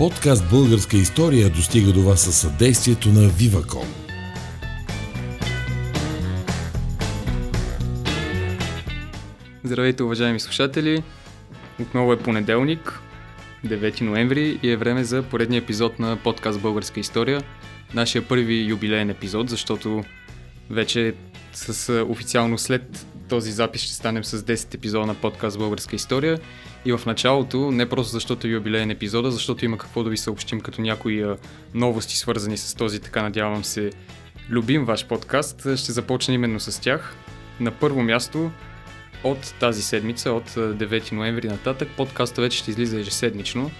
Подкаст Българска история достига до вас със съдействието на Viva.com. Здравейте, уважаеми слушатели! Отново е понеделник, 9 ноември и е време за поредния епизод на подкаст Българска история. Нашия първи юбилеен епизод, защото вече с официално след този запис ще станем с 10 епизода на подкаст Българска история. И в началото, не просто защото е юбилеен епизода, защото има какво да ви съобщим като някои новости свързани с този, така надявам се, любим ваш подкаст, ще започна именно с тях. На първо място, от тази седмица, от 9 ноември нататък, подкаста вече ще излиза ежеседмично.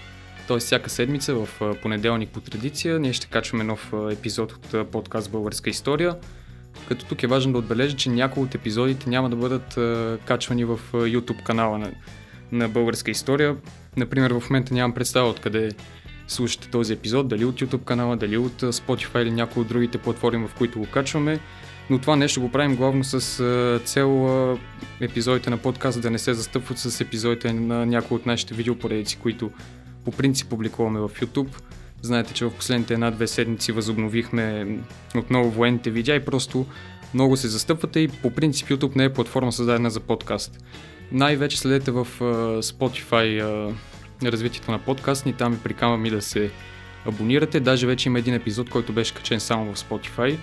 Тоест всяка седмица в понеделник по традиция ние ще качваме нов епизод от подкаст Българска история. Като тук е важно да отбележа, че някои от епизодите няма да бъдат качвани в YouTube канала на, Българска история. Например, в момента нямам представа откъде слушате този епизод, дали от YouTube канала, дали от Spotify или някои от другите платформи, в които го качваме. Но това нещо го правим главно с цел епизодите на подкаста да не се застъпват с епизодите на някои от нашите видеопоредици, които по принцип публикуваме в YouTube. Знаете, че в последните една-две седмици възобновихме отново военните видеа и просто много се застъпвате и по принцип YouTube не е платформа създадена за подкаст. Най-вече следете в Spotify развитието на подкаст ни, там ви прикамвам и да се абонирате. Даже вече има един епизод, който беше качен само в Spotify.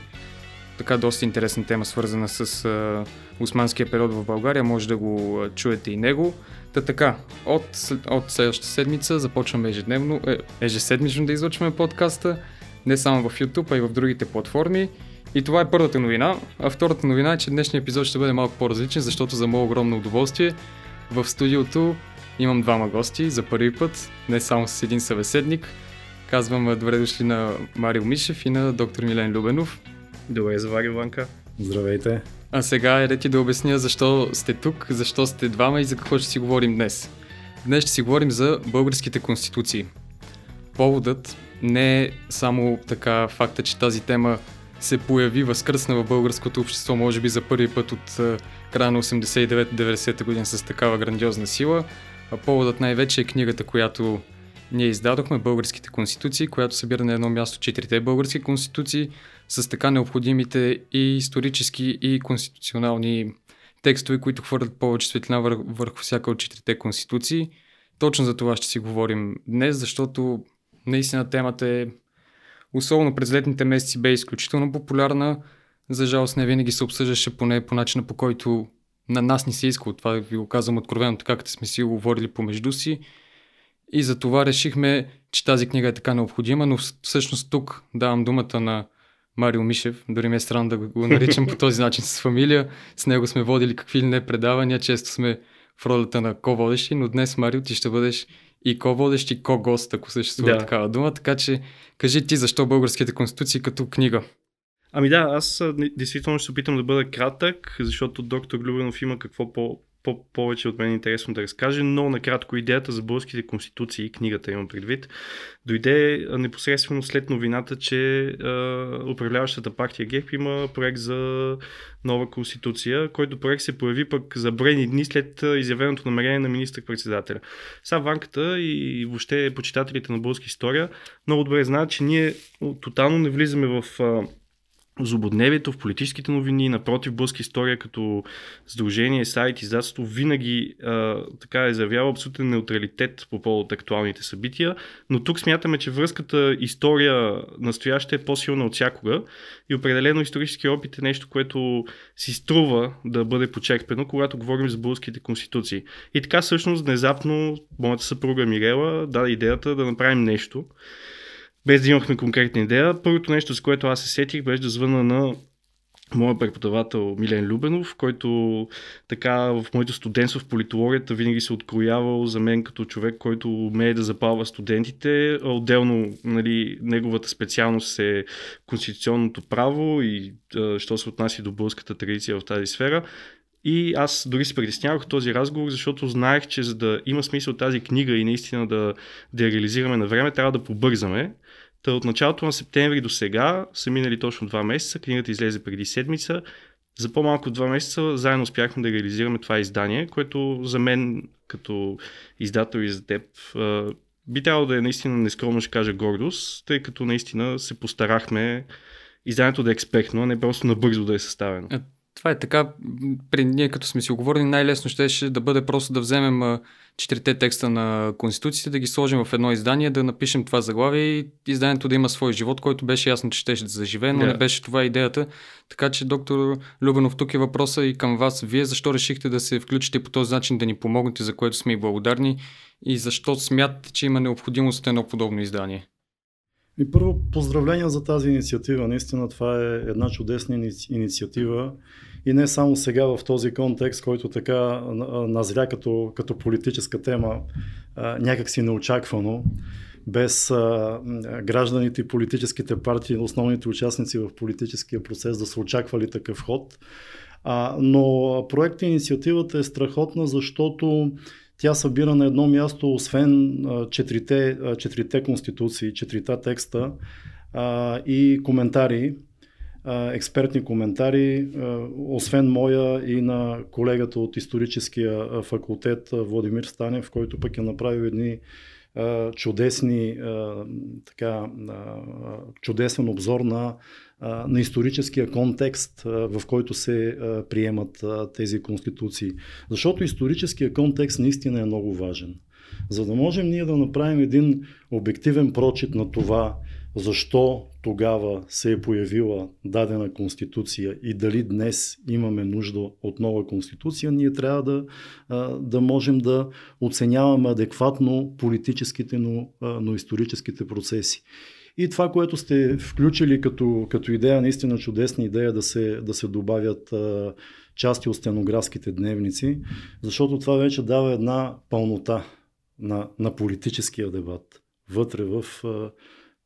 Така доста интересна тема, свързана с а, османския период в България. Може да го а, чуете и него. Та така, от, от следващата седмица започваме ежедневно, е, ежеседмично да излъчваме подкаста, не само в YouTube, а и в другите платформи. И това е първата новина. А втората новина е, че днешния епизод ще бъде малко по-различен, защото за мое огромно удоволствие в студиото имам двама гости за първи път, не само с един събеседник. Казвам добре дошли на Марио Мишев и на доктор Милен Любенов. Добре завари, Ванка. Здравейте. А сега е да ти да обясня защо сте тук, защо сте двама и за какво ще си говорим днес. Днес ще си говорим за българските конституции. Поводът не е само така факта, че тази тема се появи възкръсна в българското общество, може би за първи път от края на 89-90 година с такава грандиозна сила. А поводът най-вече е книгата, която ние издадохме, Българските конституции, която събира на едно място четирите български конституции, с така необходимите и исторически и конституционални текстове, които хвърлят повече светлина вър- върху всяка от четирите конституции. Точно за това ще си говорим днес, защото наистина темата е, особено през летните месеци, бе изключително популярна. За жалост не винаги се обсъждаше поне по начина по който на нас ни се иска. Това ви го казвам откровено, така като сме си говорили помежду си. И за това решихме, че тази книга е така необходима, но всъщност тук давам думата на Марио Мишев, дори ми е странно да го наричам по този начин с фамилия. С него сме водили какви ли не предавания, често сме в ролята на ко-водещи, но днес, Марио, ти ще бъдеш и ко-водещ и ко-гост, ако съществува да. такава дума. Така че кажи ти защо българските конституции като книга. Ами да, аз действително ще се опитам да бъда кратък, защото доктор Любенов има какво по- повече от мен е интересно да разкаже, но накратко идеята за българските конституции, книгата имам предвид, дойде непосредствено след новината, че е, управляващата партия ГЕРБ има проект за нова конституция, който проект се появи пък за брени дни след изявеното намерение на министър-председателя. Сега ванката и въобще почитателите на българска история много добре знаят, че ние тотално не влизаме в злободневието, в политическите новини, напротив, Българска история като сдружение, сайт, издателство винаги а, така е заявява абсолютен неутралитет по повод актуалните събития, но тук смятаме, че връзката история настояща е по-силна от всякога и определено исторически опит е нещо, което си струва да бъде почерпено, когато говорим за българските конституции. И така всъщност внезапно моята съпруга Мирела даде идеята да направим нещо, без да имахме конкретна идея. Първото нещо, с което аз се сетих, беше да звъна на моят преподавател Милен Любенов, който така в моето студентство в политологията винаги се откроявал за мен като човек, който умее да запалва студентите. Отделно нали, неговата специалност е конституционното право и а, що се отнася до българската традиция в тази сфера. И аз дори се притеснявах този разговор, защото знаех, че за да има смисъл тази книга и наистина да, да я реализираме на време, трябва да побързаме. Та от началото на септември до сега са минали точно два месеца, книгата излезе преди седмица. За по-малко от два месеца заедно успяхме да реализираме това издание, което за мен като издател и за теб би трябвало да е наистина нескромно ще кажа гордост, тъй като наистина се постарахме изданието да е експертно, а не просто набързо да е съставено. Това е така, при ние като сме си оговорили, най-лесно ще да бъде просто да вземем четирите текста на Конституцията, да ги сложим в едно издание, да напишем това заглавие и изданието да има свой живот, който беше ясно, че ще да заживее, но yeah. не беше това идеята. Така че, доктор Любенов, тук е въпроса и към вас. Вие защо решихте да се включите по този начин, да ни помогнете, за което сме и благодарни и защо смятате, че има необходимост от едно подобно издание? И първо, поздравления за тази инициатива. Наистина това е една чудесна инициатива и не само сега в този контекст, който така назря като, като политическа тема, някакси неочаквано, без гражданите и политическите партии, основните участници в политическия процес да са очаквали такъв ход. А, но проектът инициативата е страхотна, защото тя събира на едно място, освен четирите, конституции, четирите текста и коментари, експертни коментари, освен моя и на колегата от историческия факултет Владимир Станев, който пък е направил едни чудесни, така, чудесен обзор на, на историческия контекст, в който се приемат тези конституции. Защото историческия контекст наистина е много важен. За да можем ние да направим един обективен прочит на това, защо тогава се е появила дадена конституция и дали днес имаме нужда от нова конституция, ние трябва да, да можем да оценяваме адекватно политическите, но, но историческите процеси. И това, което сте включили като, като идея, наистина чудесна идея да се, да се добавят а, части от стенографските дневници, защото това вече дава една пълнота на, на политическия дебат вътре в а,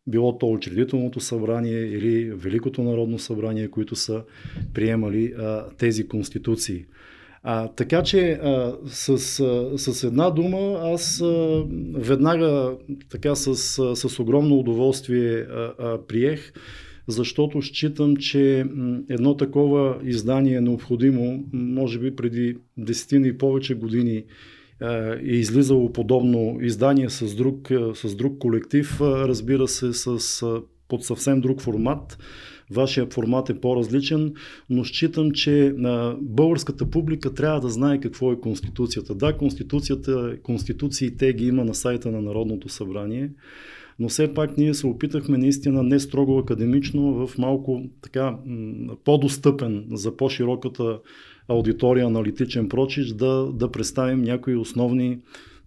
било то учредителното събрание или Великото народно събрание, които са приемали а, тези конституции. А, така че а, с, а, с една дума аз а, веднага така с, а, с огромно удоволствие а, а, приех, защото считам, че едно такова издание е необходимо, може би преди десетина и повече години е излизало подобно издание с друг, е, с друг колектив, е, разбира се, с, е, под съвсем друг формат. Вашия формат е по-различен, но считам, че българската публика трябва да знае какво е Конституцията. Да, Конституцията, Конституциите ги има на сайта на Народното събрание, но все пак ние се опитахме наистина не строго академично, в малко така по-достъпен за по-широката аудитория, аналитичен прочич, да, да представим някои основни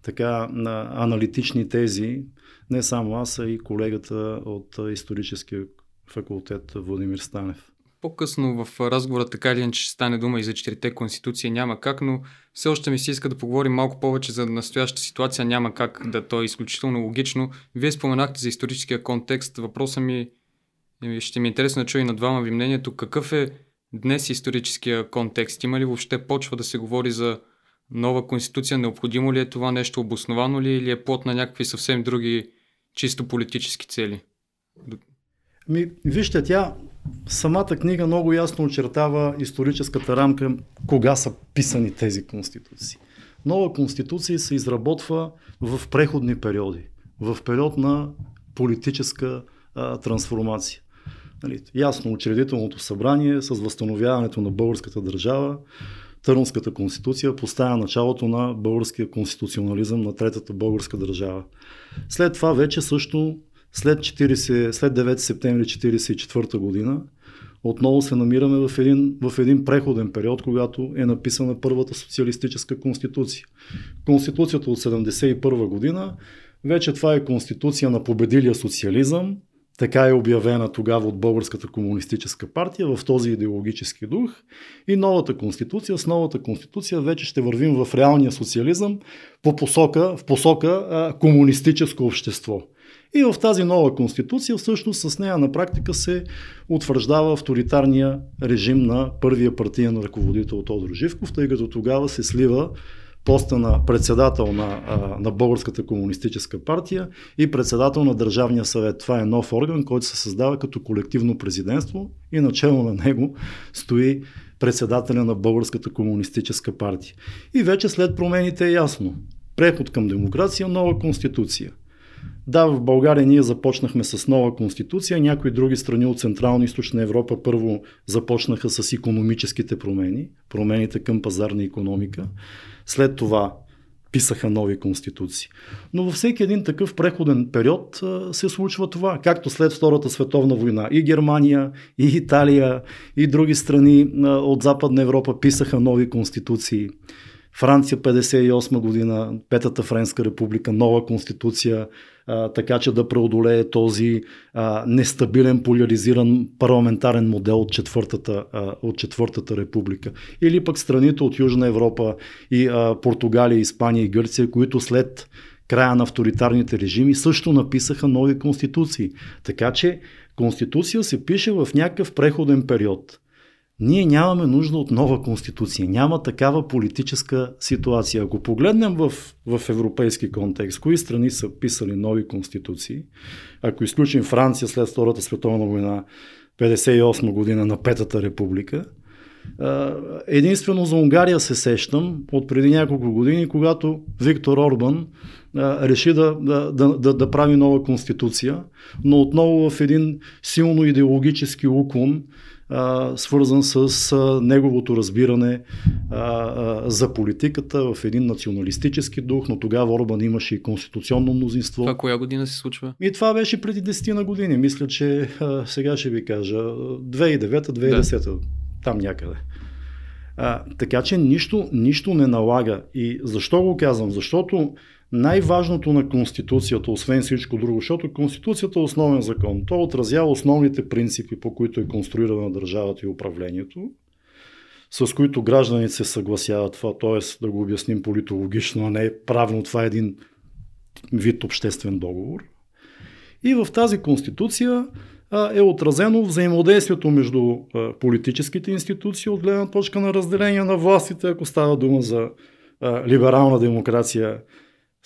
така, аналитични тези, не само аз, а и колегата от историческия факултет Владимир Станев. По-късно в разговора така или иначе ще стане дума и за четирите конституции, няма как, но все още ми се иска да поговорим малко повече за настоящата ситуация, няма как да то е изключително логично. Вие споменахте за историческия контекст, въпросът ми ще ми е интересно да чуя и на двама ви мнението, какъв е днес историческия контекст? Има ли въобще почва да се говори за нова конституция? Необходимо ли е това нещо? Обосновано ли е или е плод на някакви съвсем други чисто политически цели? Ми, вижте, тя самата книга много ясно очертава историческата рамка, кога са писани тези конституции. Нова конституция се изработва в преходни периоди, в период на политическа а, трансформация. Нали, ясно, учредителното събрание с възстановяването на българската държава, Търнската конституция поставя началото на българския конституционализъм на третата българска държава. След това вече също след, 40, след 9 септември 1944 година отново се намираме в един, в един преходен период, когато е написана първата социалистическа конституция. Конституцията от 1971 година, вече това е конституция на победилия социализъм, така е обявена тогава от Българската комунистическа партия в този идеологически дух. И новата конституция, с новата конституция вече ще вървим в реалния социализъм по посока, в посока а, комунистическо общество. И в тази нова конституция всъщност с нея на практика се утвърждава авторитарния режим на първия партиен ръководител Тодор Живков, тъй като тогава се слива поста на председател на, на Българската комунистическа партия и председател на Държавния съвет. Това е нов орган, който се създава като колективно президентство и начало на него стои председателя на Българската комунистическа партия. И вече след промените е ясно. Преход към демокрация, нова конституция. Да, в България ние започнахме с нова конституция, някои други страни от Централна и Източна Европа първо започнаха с економическите промени, промените към пазарна економика. След това писаха нови конституции. Но във всеки един такъв преходен период се случва това, както след Втората световна война. И Германия, и Италия, и други страни от Западна Европа писаха нови конституции. Франция 58 година, Петата Френска република, нова конституция, а, така че да преодолее този а, нестабилен, поляризиран парламентарен модел от четвъртата, а, от четвъртата република. Или пък страните от Южна Европа и а, Португалия, Испания и Гърция, които след края на авторитарните режими също написаха нови конституции. Така че конституция се пише в някакъв преходен период. Ние нямаме нужда от нова конституция. Няма такава политическа ситуация. Ако погледнем в, в европейски контекст, кои страни са писали нови конституции, ако изключим Франция след Втората световна война, 58 година на Петата република, единствено за Унгария се сещам от преди няколко години, когато Виктор Орбан реши да, да, да, да прави нова конституция, но отново в един силно идеологически уклон а, свързан с а, неговото разбиране а, а, за политиката в един националистически дух, но тогава Орбан имаше и конституционно мнозинство. Това коя година се случва? И това беше преди 10 на години. Мисля, че а, сега ще ви кажа 2009-2010, да. там някъде. А, така че нищо, нищо не налага. И защо го казвам? Защото най-важното на Конституцията, освен всичко друго, защото Конституцията е основен закон. То отразява основните принципи, по които е конструирана държавата и управлението, с които гражданите се съгласяват това, т.е. да го обясним политологично, а не правно, това е един вид обществен договор. И в тази Конституция е отразено взаимодействието между политическите институции от гледна точка на разделение на властите, ако става дума за либерална демокрация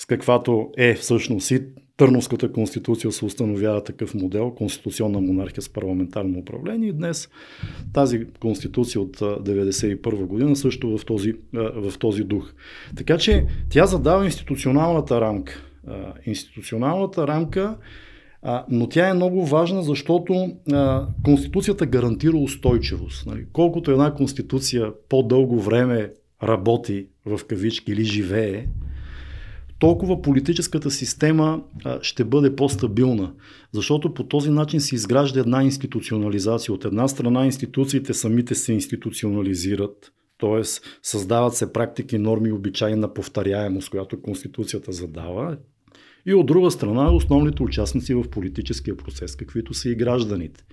с каквато е всъщност и Търновската конституция се установява такъв модел, конституционна монархия с парламентарно управление и днес тази конституция от 1991 година също в този, в този дух. Така че тя задава институционалната рамка. Институционалната рамка, но тя е много важна, защото Конституцията гарантира устойчивост. Нали? Колкото една Конституция по-дълго време работи в кавички или живее, толкова политическата система ще бъде по-стабилна. Защото по този начин се изгражда една институционализация. От една страна институциите самите се институционализират, т.е. създават се практики, норми обичаи на повторяемост, която Конституцията задава. И от друга страна основните участници в политическия процес, каквито са и гражданите.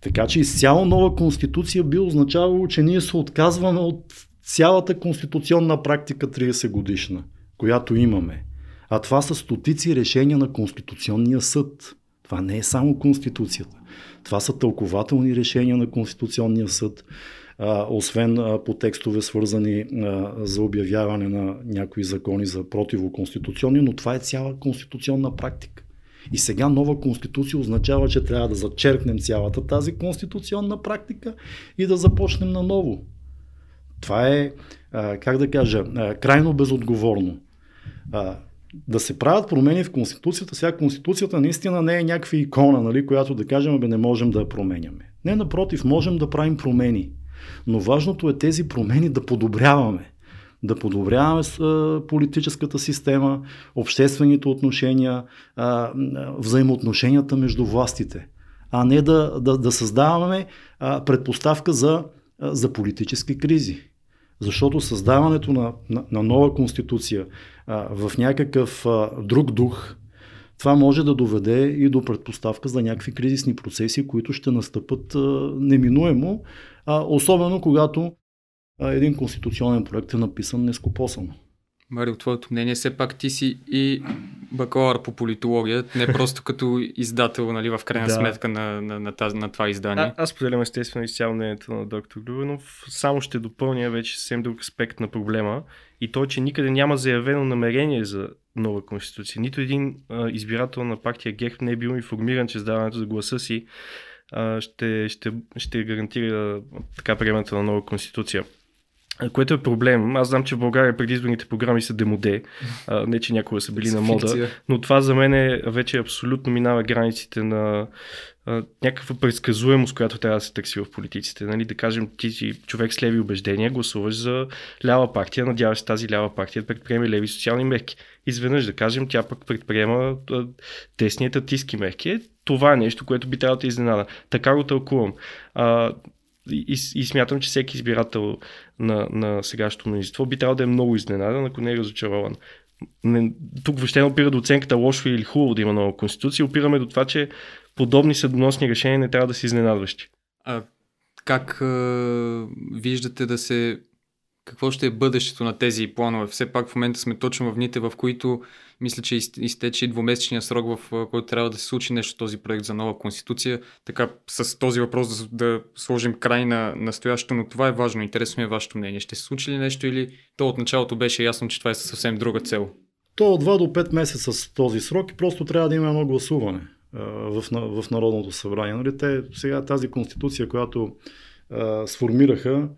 Така че изцяло нова конституция би означавало, че ние се отказваме от цялата конституционна практика 30 годишна която имаме. А това са стотици решения на Конституционния съд. Това не е само Конституцията. Това са тълкователни решения на Конституционния съд, а, освен а, по текстове свързани а, за обявяване на някои закони за противоконституционни, но това е цяла конституционна практика. И сега нова конституция означава, че трябва да зачеркнем цялата тази конституционна практика и да започнем наново. Това е, как да кажа, крайно безотговорно а, да се правят промени в Конституцията. Сега Конституцията наистина не е някаква икона, нали, която да кажем, бе не можем да я променяме. Не, напротив, можем да правим промени. Но важното е тези промени да подобряваме. Да подобряваме политическата система, обществените отношения, взаимоотношенията между властите. А не да, да, да създаваме предпоставка за, за политически кризи. Защото създаването на, на, на нова конституция а, в някакъв а, друг дух, това може да доведе и до предпоставка за някакви кризисни процеси, които ще настъпат а, неминуемо, а, особено когато а, един конституционен проект е написан нескопосано. Марио, твоето мнение, все пак ти си и бакалавър по политология, не просто като издател, нали, в крайна да. сметка на, на, на, тази, на това издание. А, аз поделям естествено изцяло мнението на доктор Любенов. Само ще допълня вече съвсем друг аспект на проблема и то, че никъде няма заявено намерение за нова конституция. Нито един а, избирател на партия ГЕХ не е бил информиран, че сдаването за гласа си а, ще, ще, ще гарантира така приемането на нова конституция. Което е проблем. Аз знам, че в България предизборните програми са демоде, а, не че някога са били на мода, но това за мен е, вече абсолютно минава границите на а, някаква предсказуемост, която трябва да се търси в политиците. Нали? Да кажем, ти си човек с леви убеждения, гласуваш за лява партия, надяваш се тази лява партия да предприеме леви социални мерки. Изведнъж да кажем, тя пък предприема тесни етатистски мерки. Е, това е нещо, което би трябвало да изненада. Така го тълкувам. А, и, и смятам, че всеки избирател на, на сегашното мнозинство би трябвало да е много изненадан, ако не е разочарован. Не, тук въобще не опира до оценката лошо или хубаво да има нова конституция, опираме до това, че подобни съдоносни решения не трябва да са изненадващи. А как а, виждате да се какво ще е бъдещето на тези планове? Все пак в момента сме точно в дните, в които мисля, че изтече двумесечния срок, в който трябва да се случи нещо този проект за нова конституция. Така с този въпрос да, да сложим край на настоящето, но това е важно. Интересно ми е вашето мнение. Ще се случи ли нещо или то от началото беше ясно, че това е съвсем друга цел? То от 2 до 5 месеца с този срок и просто трябва да има едно гласуване в, в Народното събрание. Нали, те, сега тази конституция, която а, сформираха,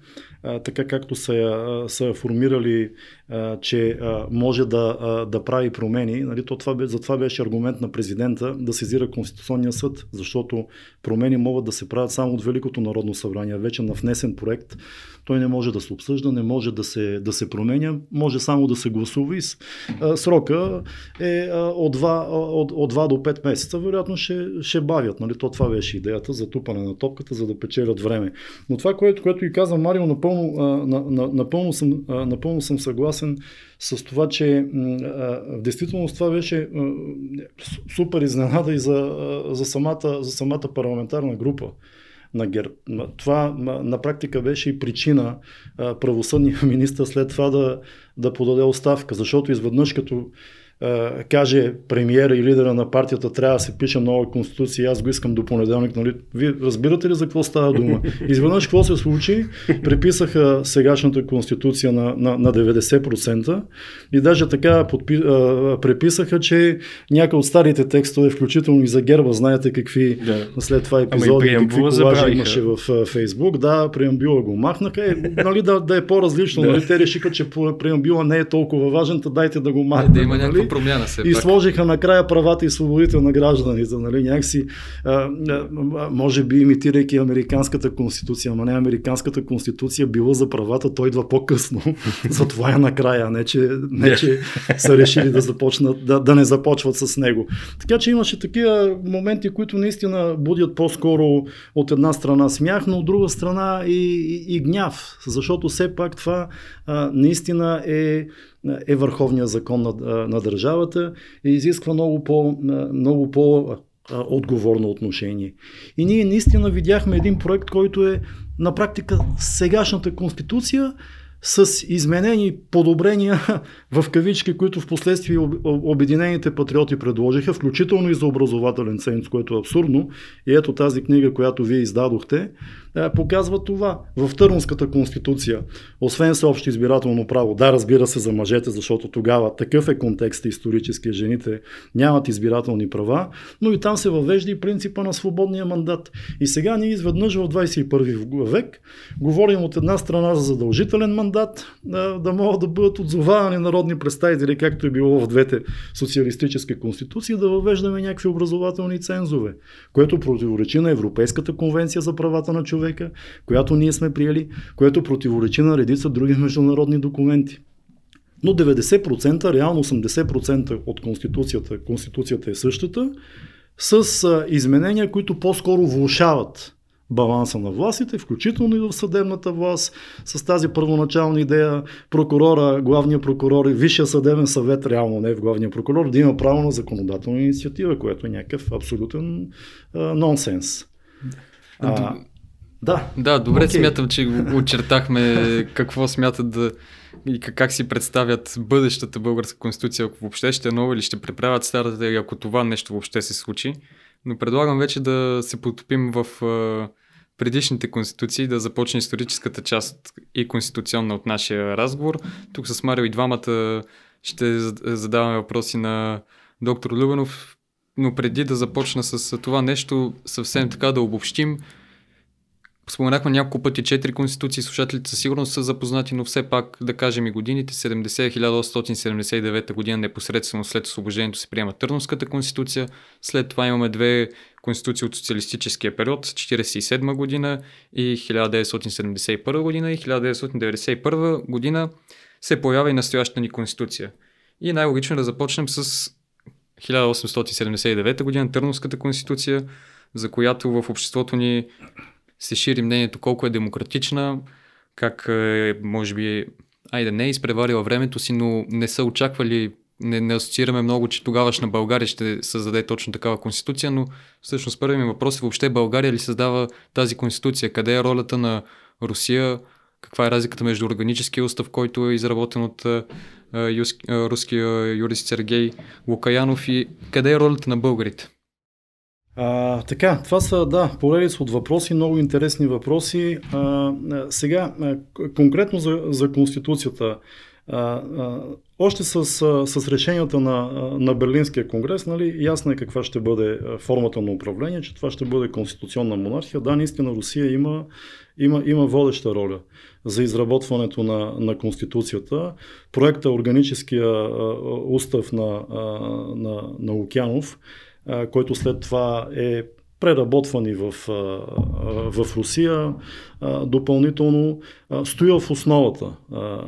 така както са са формирали, че може да, да прави промени, нали, то това, за това беше аргумент на президента да сезира Конституционния съд, защото промени могат да се правят само от Великото народно събрание, вече на внесен проект той не може да се обсъжда, не може да се, да се променя, може само да се гласува и срока е от, 2, от, от 2 до 5 месеца. Вероятно ще, ще бавят. Нали? То това беше идеята за тупане на топката, за да печелят време. Но това, което, което и каза Марио, напълно, а, на, на, напълно, съм, напълно съм съгласен с това, че в действителност това беше супер изненада и за, за, самата, за самата парламентарна група на ГЕРБ. Това на практика беше и причина правосъдния министр след това да, да подаде оставка, защото изведнъж като каже премиера и лидера на партията трябва да се пише нова конституция, аз го искам до понеделник, нали? Вие разбирате ли за какво става дума? Изведнъж какво се случи? Преписаха сегашната конституция на, на, на 90% и даже така подпи, а, преписаха, че някои от старите текстове, включително и за герба, знаете какви да. след това епизоди, какви колажи имаше в Фейсбук, да, преамбюла го махнаха, е, нали, да, да е по-различно, да. нали? те решиха, че преамбюла не е толкова важен, да дайте да го махнат. Да има нали? Промяна се И пак. сложиха накрая правата и свободите на гражданите, нали, някакси, а, а, може би имитирайки американската конституция, ама не американската конституция била за правата, той идва по-късно. Затова е накрая, не че, не, че са решили да започнат, да, да не започват с него. Така че имаше такива моменти, които наистина будят по-скоро от една страна смях, но от друга страна и, и, и гняв, защото все пак това наистина е е върховният закон на, на държавата и изисква много по, много по отговорно отношение. И ние наистина видяхме един проект, който е на практика сегашната конституция с изменени подобрения в кавички, които в последствие Обединените патриоти предложиха, включително и за образователен ценз, което е абсурдно. И ето тази книга, която вие издадохте, показва това. В Търнската конституция, освен съобщо избирателно право, да, разбира се за мъжете, защото тогава такъв е контекст исторически, жените нямат избирателни права, но и там се въвежда и принципа на свободния мандат. И сега ние изведнъж в 21 век говорим от една страна за задължителен мандат, да, да могат да бъдат отзовавани народни представители, както е било в двете социалистически конституции, да въвеждаме някакви образователни цензове, което противоречи на Европейската конвенция за правата на човека човека, която ние сме приели, което противоречи на редица други международни документи. Но 90%, реално 80% от Конституцията, Конституцията е същата, с изменения, които по-скоро влушават баланса на властите, включително и в съдебната власт, с тази първоначална идея прокурора, главния прокурор и Висшия съдебен съвет, реално не в главния прокурор, да има право на законодателна инициатива, което е някакъв абсолютен а, нонсенс. А, да. Да, добре okay. смятам, че очертахме какво смятат да и как си представят бъдещата българска конституция, ако въобще ще е нова или ще преправят старата и ако това нещо въобще се случи. Но предлагам вече да се потопим в предишните конституции, да започне историческата част и конституционна от нашия разговор. Тук с Марио и двамата ще задаваме въпроси на доктор Любенов, но преди да започна с това нещо, съвсем така да обобщим, Споменахме няколко пъти четири конституции, слушателите със сигурност са запознати, но все пак да кажем и годините. 70-1879 година непосредствено след освобождението се приема Търновската конституция. След това имаме две конституции от социалистическия период, 1947 година и 1971 година и 1991 година се появява и настоящата ни конституция. И най-логично е да започнем с 1879 година Търновската конституция, за която в обществото ни се шири мнението колко е демократична, как е, може би, айде не е изпреварила времето си, но не са очаквали, не, не асоциираме много, че тогавашна България ще създаде точно такава конституция, но всъщност първият ми въпрос е въобще България ли създава тази конституция? Къде е ролята на Русия? Каква е разликата между органическия устав, който е изработен от руския юрист Сергей Лукаянов и къде е ролята на българите? А, така, това са, да, поредица от въпроси, много интересни въпроси. А, сега, конкретно за, за Конституцията. А, а, още с, с решенията на, на Берлинския конгрес, нали, ясно е каква ще бъде формата на управление, че това ще бъде конституционна монархия. Да, наистина Русия има, има, има водеща роля за изработването на, на Конституцията. Проекта Органическия устав на, на, на Лукянов който след това е преработван и в, в Русия допълнително, стоя в основата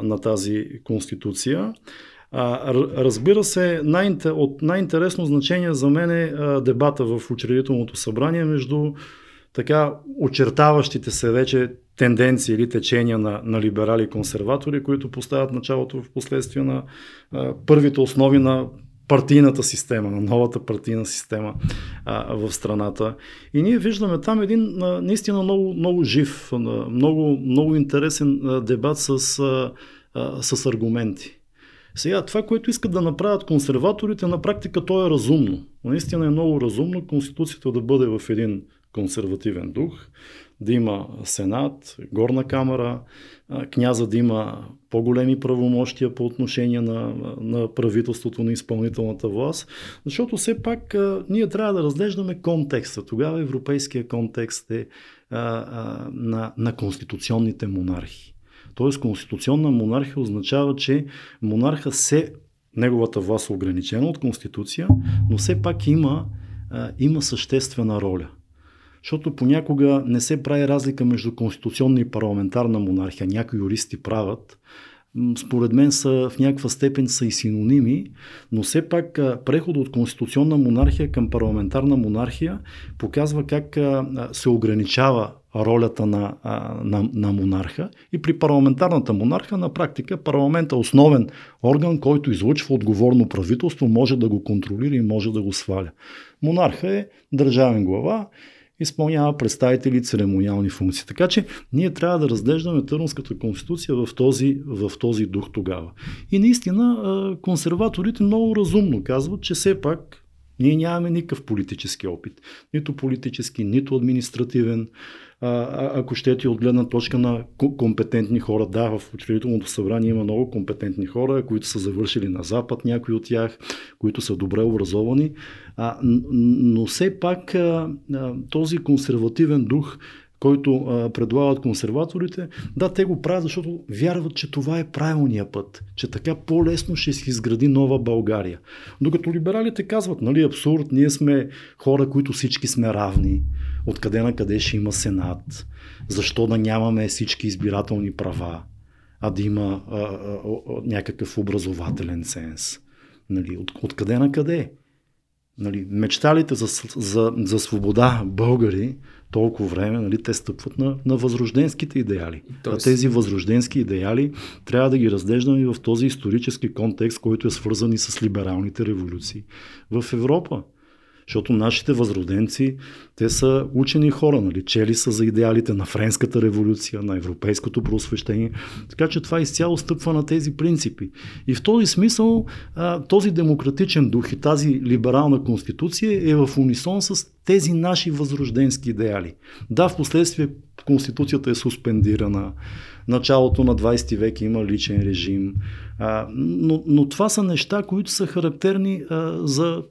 на тази конституция. Разбира се, от най-интересно значение за мен е дебата в учредителното събрание между така очертаващите се вече тенденции или течения на, на либерали и консерватори, които поставят началото в последствие на а, първите основи на партийната система, на новата партийна система а, в страната. И ние виждаме там един а, наистина много, много жив, а, много, много интересен а, дебат с, а, с аргументи. Сега, това, което искат да направят консерваторите, на практика то е разумно. Наистина е много разумно Конституцията да бъде в един консервативен дух, да има Сенат, Горна камера, княза да има по-големи правомощия по отношение на, на правителството на изпълнителната власт, защото все пак а, ние трябва да разглеждаме контекста. Тогава европейския контекст е а, а, на, на конституционните монархи. Тоест конституционна монархия означава, че монарха се, неговата власт е ограничена от конституция, но все пак има, а, има съществена роля. Защото понякога не се прави разлика между конституционна и парламентарна монархия. Някои юристи правят. Според мен са в някаква степен са и синоними, но все пак преход от конституционна монархия към парламентарна монархия показва как се ограничава ролята на, на, на монарха и при парламентарната монарха на практика парламента е основен орган, който излучва отговорно правителство, може да го контролира и може да го сваля. Монарха е държавен глава изпълнява представители церемониални функции. Така че ние трябва да разглеждаме Търновската конституция в този, в този дух тогава. И наистина консерваторите много разумно казват, че все пак ние нямаме никакъв политически опит. Нито политически, нито административен а, ако щете от гледна точка на компетентни хора. Да, в учредителното събрание има много компетентни хора, които са завършили на Запад, някои от тях, които са добре образовани, а, но все пак а, този консервативен дух който а, предлагат консерваторите, да, те го правят, защото вярват, че това е правилния път, че така по-лесно ще се изгради нова България. Докато либералите казват, нали, абсурд, ние сме хора, които всички сме равни, откъде на къде ще има сенат, защо да нямаме всички избирателни права, а да има а, а, а, някакъв образователен сенс. Нали, от, откъде на къде? Нали, мечталите за, за, за свобода българи толкова време, нали, те стъпват на, на възрожденските идеали. Тоест... А тези възрожденски идеали трябва да ги разглеждаме в този исторически контекст, който е свързан и с либералните революции в Европа. Защото нашите възроденци, те са учени хора, нали? чели са за идеалите на Френската революция, на европейското просвещение. Така че това изцяло стъпва на тези принципи. И в този смисъл този демократичен дух и тази либерална конституция е в унисон с тези наши възрожденски идеали. Да, в последствие конституцията е суспендирана, началото на 20 век има личен режим, но, но това са неща, които са характерни за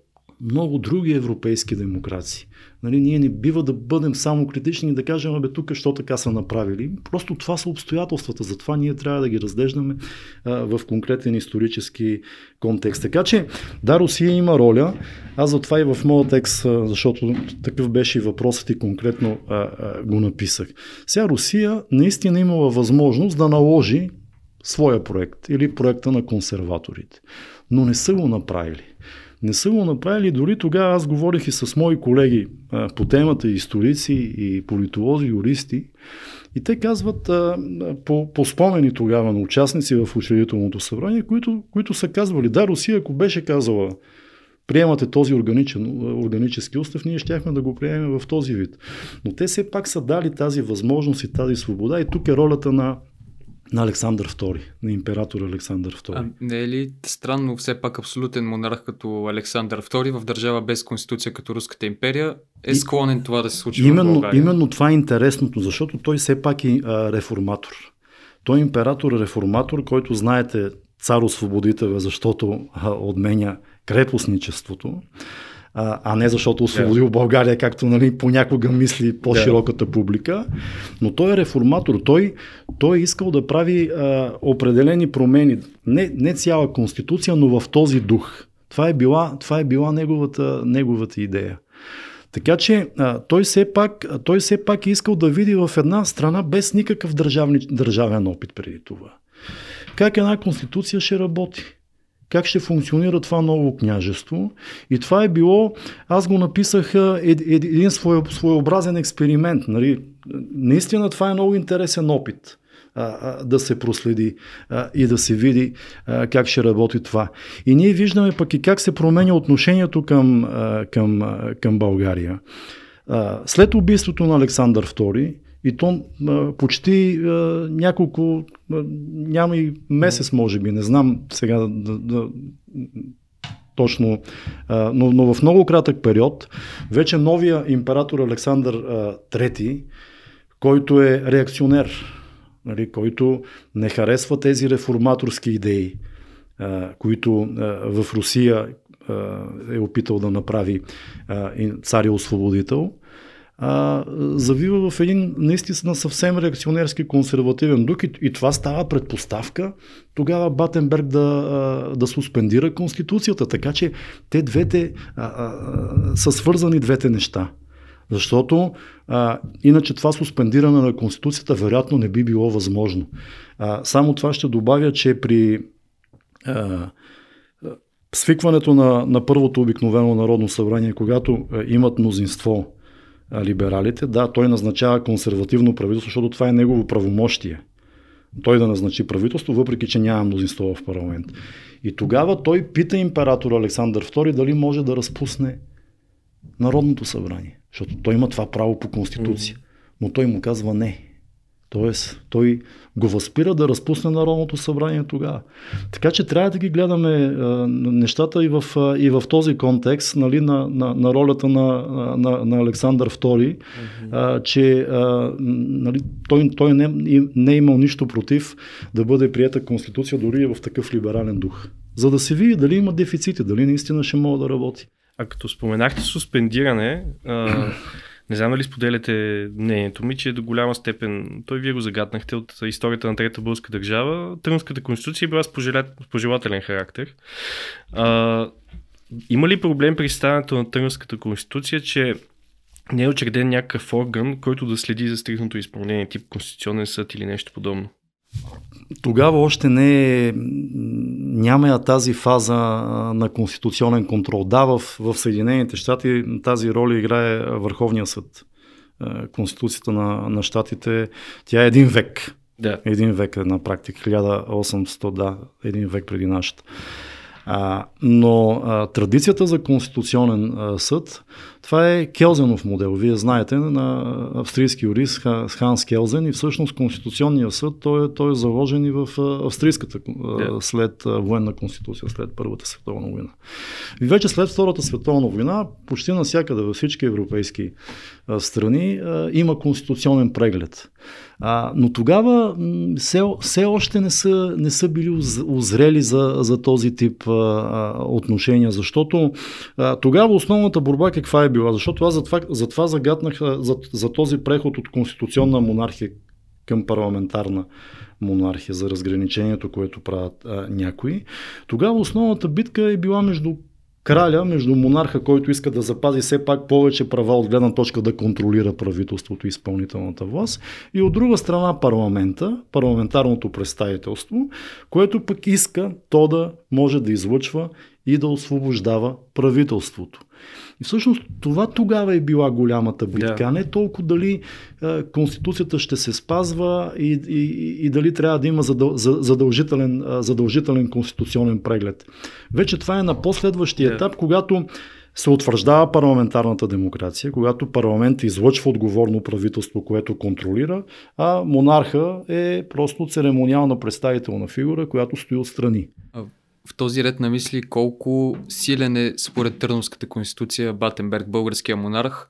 много други европейски демокрации. Нали, ние не бива да бъдем само критични и да кажем, абе тук, що така са направили. Просто това са обстоятелствата, затова ние трябва да ги разглеждаме а, в конкретен исторически контекст. Така че, да, Русия има роля. Аз затова и в моят текст, а, защото такъв беше и въпросът и конкретно а, а, го написах. Сега Русия наистина имала възможност да наложи своя проект или проекта на консерваторите. Но не са го направили. Не са го направили. Дори тогава аз говорих и с мои колеги а, по темата, историци и политолози, юристи. И те казват а, по, по спомени тогава на участници в учредителното събрание, които, които са казвали, да, Русия, ако беше казала приемате този органичен, органически устав, ние щяхме да го приемем в този вид. Но те все пак са дали тази възможност и тази свобода и тук е ролята на на Александър II, на император Александър II. А не е ли странно все пак абсолютен монарх като Александър II в държава без конституция като Руската империя е склонен това да се случи именно, в България? Именно това е интересното, защото той все пак е а, реформатор. Той е император реформатор, който знаете цар освободител, защото а, отменя крепостничеството а, а не защото освободил yeah. България, както нали, понякога мисли по-широката публика. Но той е реформатор. Той, той е искал да прави а, определени промени. Не, не цяла конституция, но в този дух. Това е била, това е била неговата, неговата идея. Така че а, той, все пак, той все пак е искал да види в една страна без никакъв държавни, държавен опит преди това. Как една конституция ще работи как ще функционира това ново княжество. И това е било, аз го написах един своеобразен експеримент. Нали. Наистина това е много интересен опит да се проследи и да се види как ще работи това. И ние виждаме пък и как се променя отношението към, към, към България. След убийството на Александър II, и то а, почти а, няколко, а, няма и месец може би, не знам сега да, да, точно, а, но, но в много кратък период, вече новия император Александър а, III, който е реакционер, нали, който не харесва тези реформаторски идеи, а, които а, в Русия а, е опитал да направи а, царя освободител, а, завива в един наистина съвсем реакционерски консервативен дух и, и това става предпоставка тогава Батенберг да, да суспендира Конституцията. Така че те двете а, а, са свързани двете неща. Защото а, иначе това суспендиране на Конституцията вероятно не би било възможно. А, само това ще добавя, че при а, свикването на, на първото обикновено Народно събрание, когато имат мнозинство либералите. Да, той назначава консервативно правителство, защото това е негово правомощие. Той да назначи правителство, въпреки че няма мнозинство в парламент. И тогава той пита император Александър II дали може да разпусне Народното събрание. Защото той има това право по конституция. Но той му казва не. Тоест, той го възпира да разпусне Народното събрание тогава. Така че трябва да ги гледаме а, нещата и в, а, и в този контекст нали, на, на, на ролята на, на, на Александър II, а, че а, нали, той, той не, не е имал нищо против да бъде прията конституция дори в такъв либерален дух. За да се види дали има дефицити, дали наистина ще мога да работи. А като споменахте суспендиране, а, не знам дали споделяте мнението ми, че до голяма степен, той вие го загаднахте от историята на Трета българска държава, Трънската конституция е била с пожелателен характер. А, има ли проблем при ставането на Трънската конституция, че не е учреден някакъв орган, който да следи за стрихното изпълнение, тип Конституционен съд или нещо подобно? Тогава още не е, няма я тази фаза на конституционен контрол. Да, в, в Съединените щати тази роля играе Върховния съд. Конституцията на, на щатите, тя е един век. Да. Един век е на практика, 1800, да, един век преди нашата. А, но а, традицията за конституционен а, съд, това е Келзенов модел. Вие знаете, на австрийски юрист Ханс Келзен и всъщност Конституционния съд, той е, той е заложен и в австрийската yeah. след военна конституция, след Първата световна война. И вече след Втората световна война, почти навсякъде във всички европейски страни има конституционен преглед. А, но тогава все, все още не са, не са били озрели за, за този тип а, отношения, защото а, тогава основната борба каква е била? Защото аз затова, затова загаднах за, за този преход от конституционна монархия към парламентарна монархия, за разграничението, което правят а, някои. Тогава основната битка е била между краля, между монарха, който иска да запази все пак повече права от гледна точка да контролира правителството и изпълнителната власт, и от друга страна парламента, парламентарното представителство, което пък иска то да може да излъчва и да освобождава правителството. И всъщност това тогава е била голямата битка, да. не толкова дали е, Конституцията ще се спазва и, и, и дали трябва да има задъл, задължителен, е, задължителен конституционен преглед. Вече това е на последващия да. етап, когато се утвърждава парламентарната демокрация, когато парламент излъчва отговорно правителство, което контролира, а монарха е просто церемониална представителна фигура, която стои отстрани в този ред на мисли колко силен е според Търновската конституция Батенберг, българския монарх,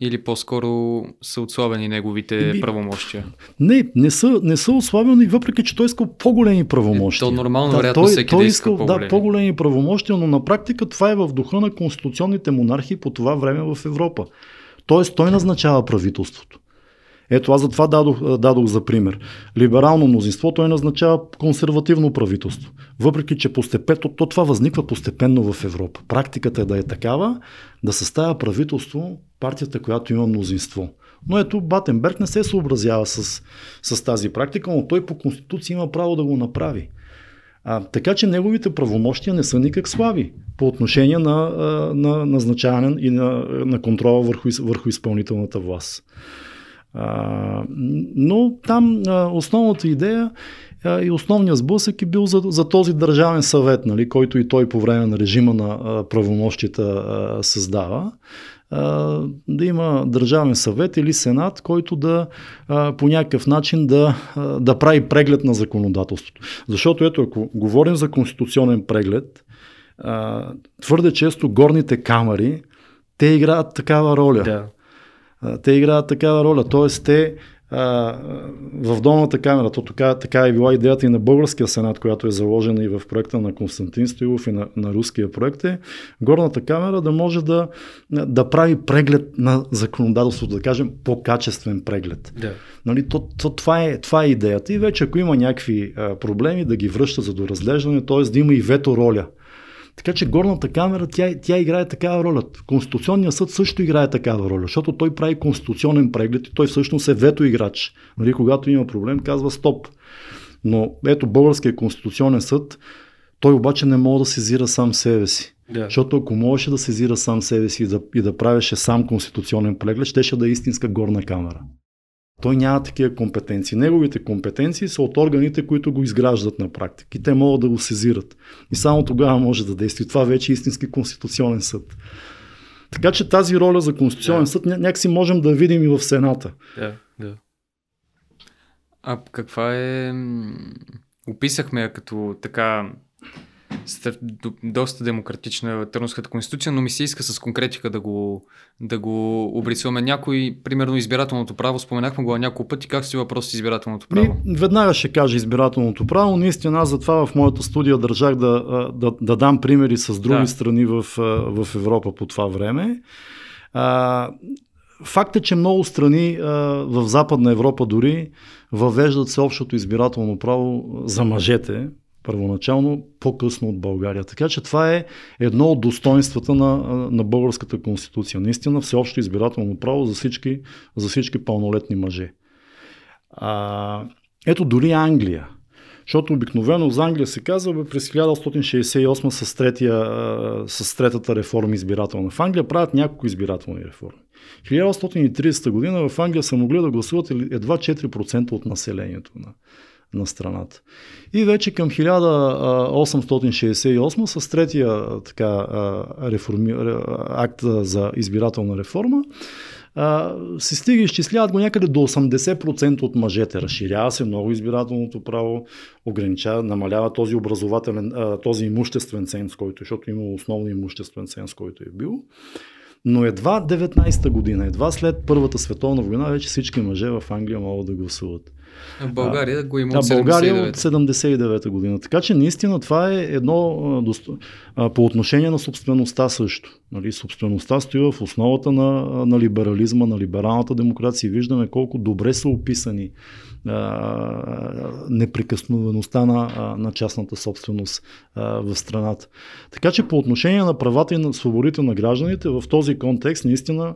или по-скоро са отслабени неговите Би... правомощия? Не, не са, не са отслабени, въпреки че той искал по-големи правомощия. Е, то нормално, да, вероятно, той, всеки той да иска искал, по-големи. Да, по-големи правомощия, но на практика това е в духа на конституционните монархии по това време в Европа. Тоест той назначава правителството. Ето аз затова дадох, дадох за пример. Либерално мнозинство той назначава консервативно правителство. Въпреки, че постепенно, то, то това възниква постепенно в Европа. Практиката е да е такава, да съставя правителство партията, която има мнозинство. Но ето Батенберг не се съобразява с, с тази практика, но той по конституция има право да го направи. А, така че неговите правомощия не са никак слаби по отношение на, на назначаване и на, на контрола върху, върху изпълнителната власт. Но там основната идея и основният сблъсък е бил за, за този държавен съвет, нали, който и той по време на режима на а, правомощията създава. Да има държавен съвет или сенат, който да по някакъв начин да, да прави преглед на законодателството. Защото ето, ако говорим за конституционен преглед, твърде често горните камери, те играят такава роля. Да те играят такава роля. Тоест те а, в долната камера, то така, така е била идеята и на българския сенат, която е заложена и в проекта на Константин Стоилов и на, на руския проект е горната камера да може да, да прави преглед на законодателството, да кажем по-качествен преглед. Да. Нали, то, то, това, е, това е идеята и вече ако има някакви а, проблеми да ги връща за доразглеждане, т.е. да има и вето роля. Така че горната камера, тя, тя играе такава роля. Конституционният съд също играе такава роля, защото той прави конституционен преглед и той всъщност е вето играч. Нали, когато има проблем, казва стоп. Но ето Българския конституционен съд, той обаче не може да сезира сам себе си. Yeah. Защото ако можеше да сезира сам себе си и да, и да правеше сам конституционен преглед, щеше да е истинска горна камера. Той няма такива компетенции. Неговите компетенции са от органите, които го изграждат на практика. И те могат да го сезират. И само тогава може да действа. Това вече е истински конституционен съд. Така че тази роля за конституционен yeah. съд някакси можем да видим и в Сената. Да, yeah, yeah. А каква е... Описахме я като така доста демократична Търновската конституция, но ми се иска с конкретика да го, да го обрисуваме. Някой, примерно избирателното право, споменахме го няколко пъти, как си въпрос с избирателното право? И, веднага ще кажа избирателното право. Наистина аз затова в моята студия държах да, да, да дам примери с други да. страни в, в Европа по това време. А, Факт е, че много страни а, в Западна Европа дори въвеждат всеобщото избирателно право за мъжете, първоначално по-късно от България. Така че това е едно от достоинствата на, на българската конституция. Наистина всеобщо избирателно право за всички, за всички пълнолетни мъже. А, ето дори Англия. Защото обикновено за Англия се казва бе, през 1868 с, третия, с третата реформа избирателна. В Англия правят няколко избирателни реформи. 1930 година в Англия са могли да гласуват едва 4% от населението на, на страната. И вече към 1868 с третия така, реформи... акт за избирателна реформа се стига изчисляват го някъде до 80% от мъжете. Разширява се много избирателното право, ограничава, намалява този образователен, този имуществен ценз, който, защото има основно имуществен ценз, който е бил. Но едва 19-та година, едва след Първата световна война, вече всички мъже в Англия могат да гласуват. А България го има от България 79. от 79-та година. Така че наистина това е едно по отношение на собствеността също. Нали, собствеността стои в основата на, на либерализма, на либералната демокрация. Виждаме колко добре са описани а, неприкосновеността на, на частната собственост в страната. Така че по отношение на правата и на свободите на гражданите, в този контекст наистина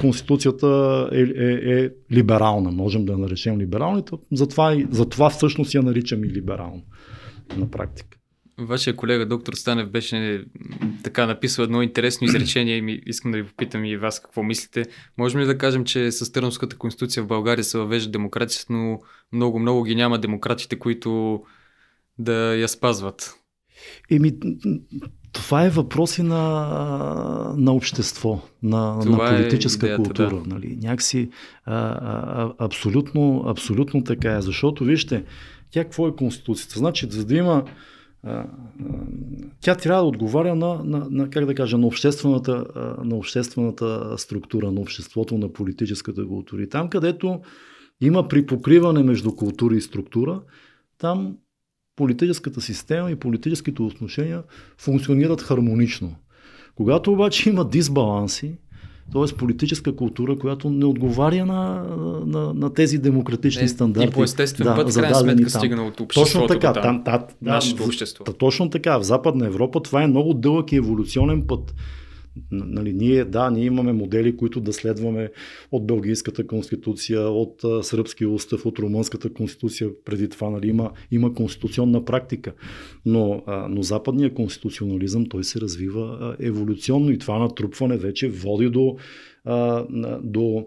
Конституцията е, е, е либерална, можем да я наречем либерална, и затова, затова всъщност я наричам и либерална на практика. Вашия колега доктор Станев беше така написал едно интересно изречение и ми, искам да ви попитам и вас какво мислите. Можем ли да кажем, че с Търновската конституция в България се въвежда демокрацията, но много, много ги няма демократите, които да я спазват? Еми, това е въпроси на, на общество, на, Това на е политическа идеята, култура. да. Нали? Някакси а, а, абсолютно, абсолютно така е. Защото, вижте, тя какво е Конституцията? Значи, за да има тя трябва да отговаря на, на, на как да кажа, на обществената, на обществената структура, на обществото, на политическата култура. И там, където има припокриване между култура и структура, там политическата система и политическите отношения функционират хармонично. Когато обаче има дисбаланси, т.е. политическа култура, която не отговаря на, на, на тези демократични Не, стандарти. И по естествен път, в крайна сметка, там. стигна от обществото Точно така. Там, там, да, Нашето общество. Точно така. В Западна Европа това е много дълъг и еволюционен път. Нали, ние, да, ние имаме модели, които да следваме от Белгийската конституция, от а, Сръбския устав, от Румънската конституция. Преди това нали, има, има конституционна практика. Но, но западният конституционализъм той се развива еволюционно и това натрупване вече води до, а, до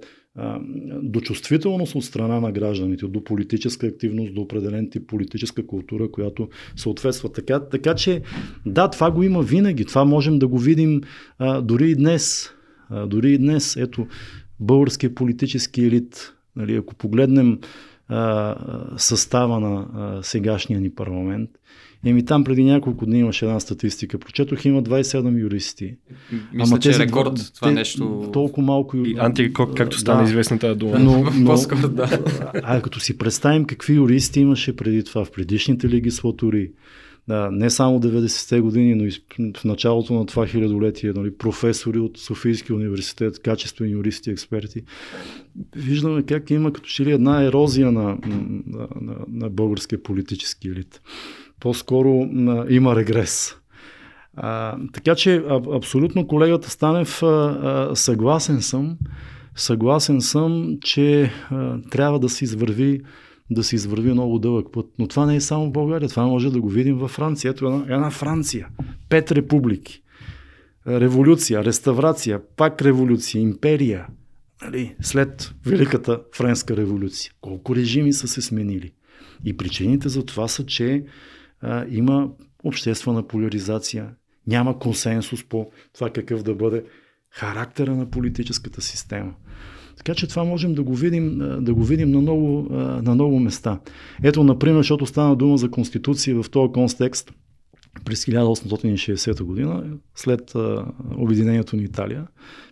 до чувствителност от страна на гражданите, до политическа активност, до определен тип политическа култура, която съответства. Така, така че, да, това го има винаги. Това можем да го видим а, дори и днес. А, дори и днес. Ето, българския политически елит, нали, ако погледнем а, състава на а, сегашния ни парламент, Еми там преди няколко дни имаше една статистика. Прочетох, има 27 юристи. Мисля, че е тези рекорд два- това те- нещо. Толкова малко. И антирекорд, както стана Да. известна тази дума. Но, но, По-скоро, да. А като си представим какви юристи имаше преди това в предишните легислатури, да, не само 90-те години, но и в началото на това хилядолетие, нали, професори от Софийския университет, качествени юристи, експерти. Виждаме как има като че ли една ерозия на, на, на, на българския политически елит. По-скоро има регрес. А, така че абсолютно колегата Станев а, а, съгласен съм. Съгласен съм, че а, трябва да се извърви да се извърви много дълъг път. Но това не е само в България, това може да го видим във Франция. Ето една, една Франция. Пет републики. Революция, реставрация, пак революция, империя. Нали? След Великата Френска революция. Колко режими са се сменили. И причините за това са, че има обществена поляризация, няма консенсус по това какъв да бъде характера на политическата система. Така че това можем да го видим, да го видим на, много, на много места. Ето, например, защото стана дума за конституция в този контекст през 1860 година, след обединението на Италия,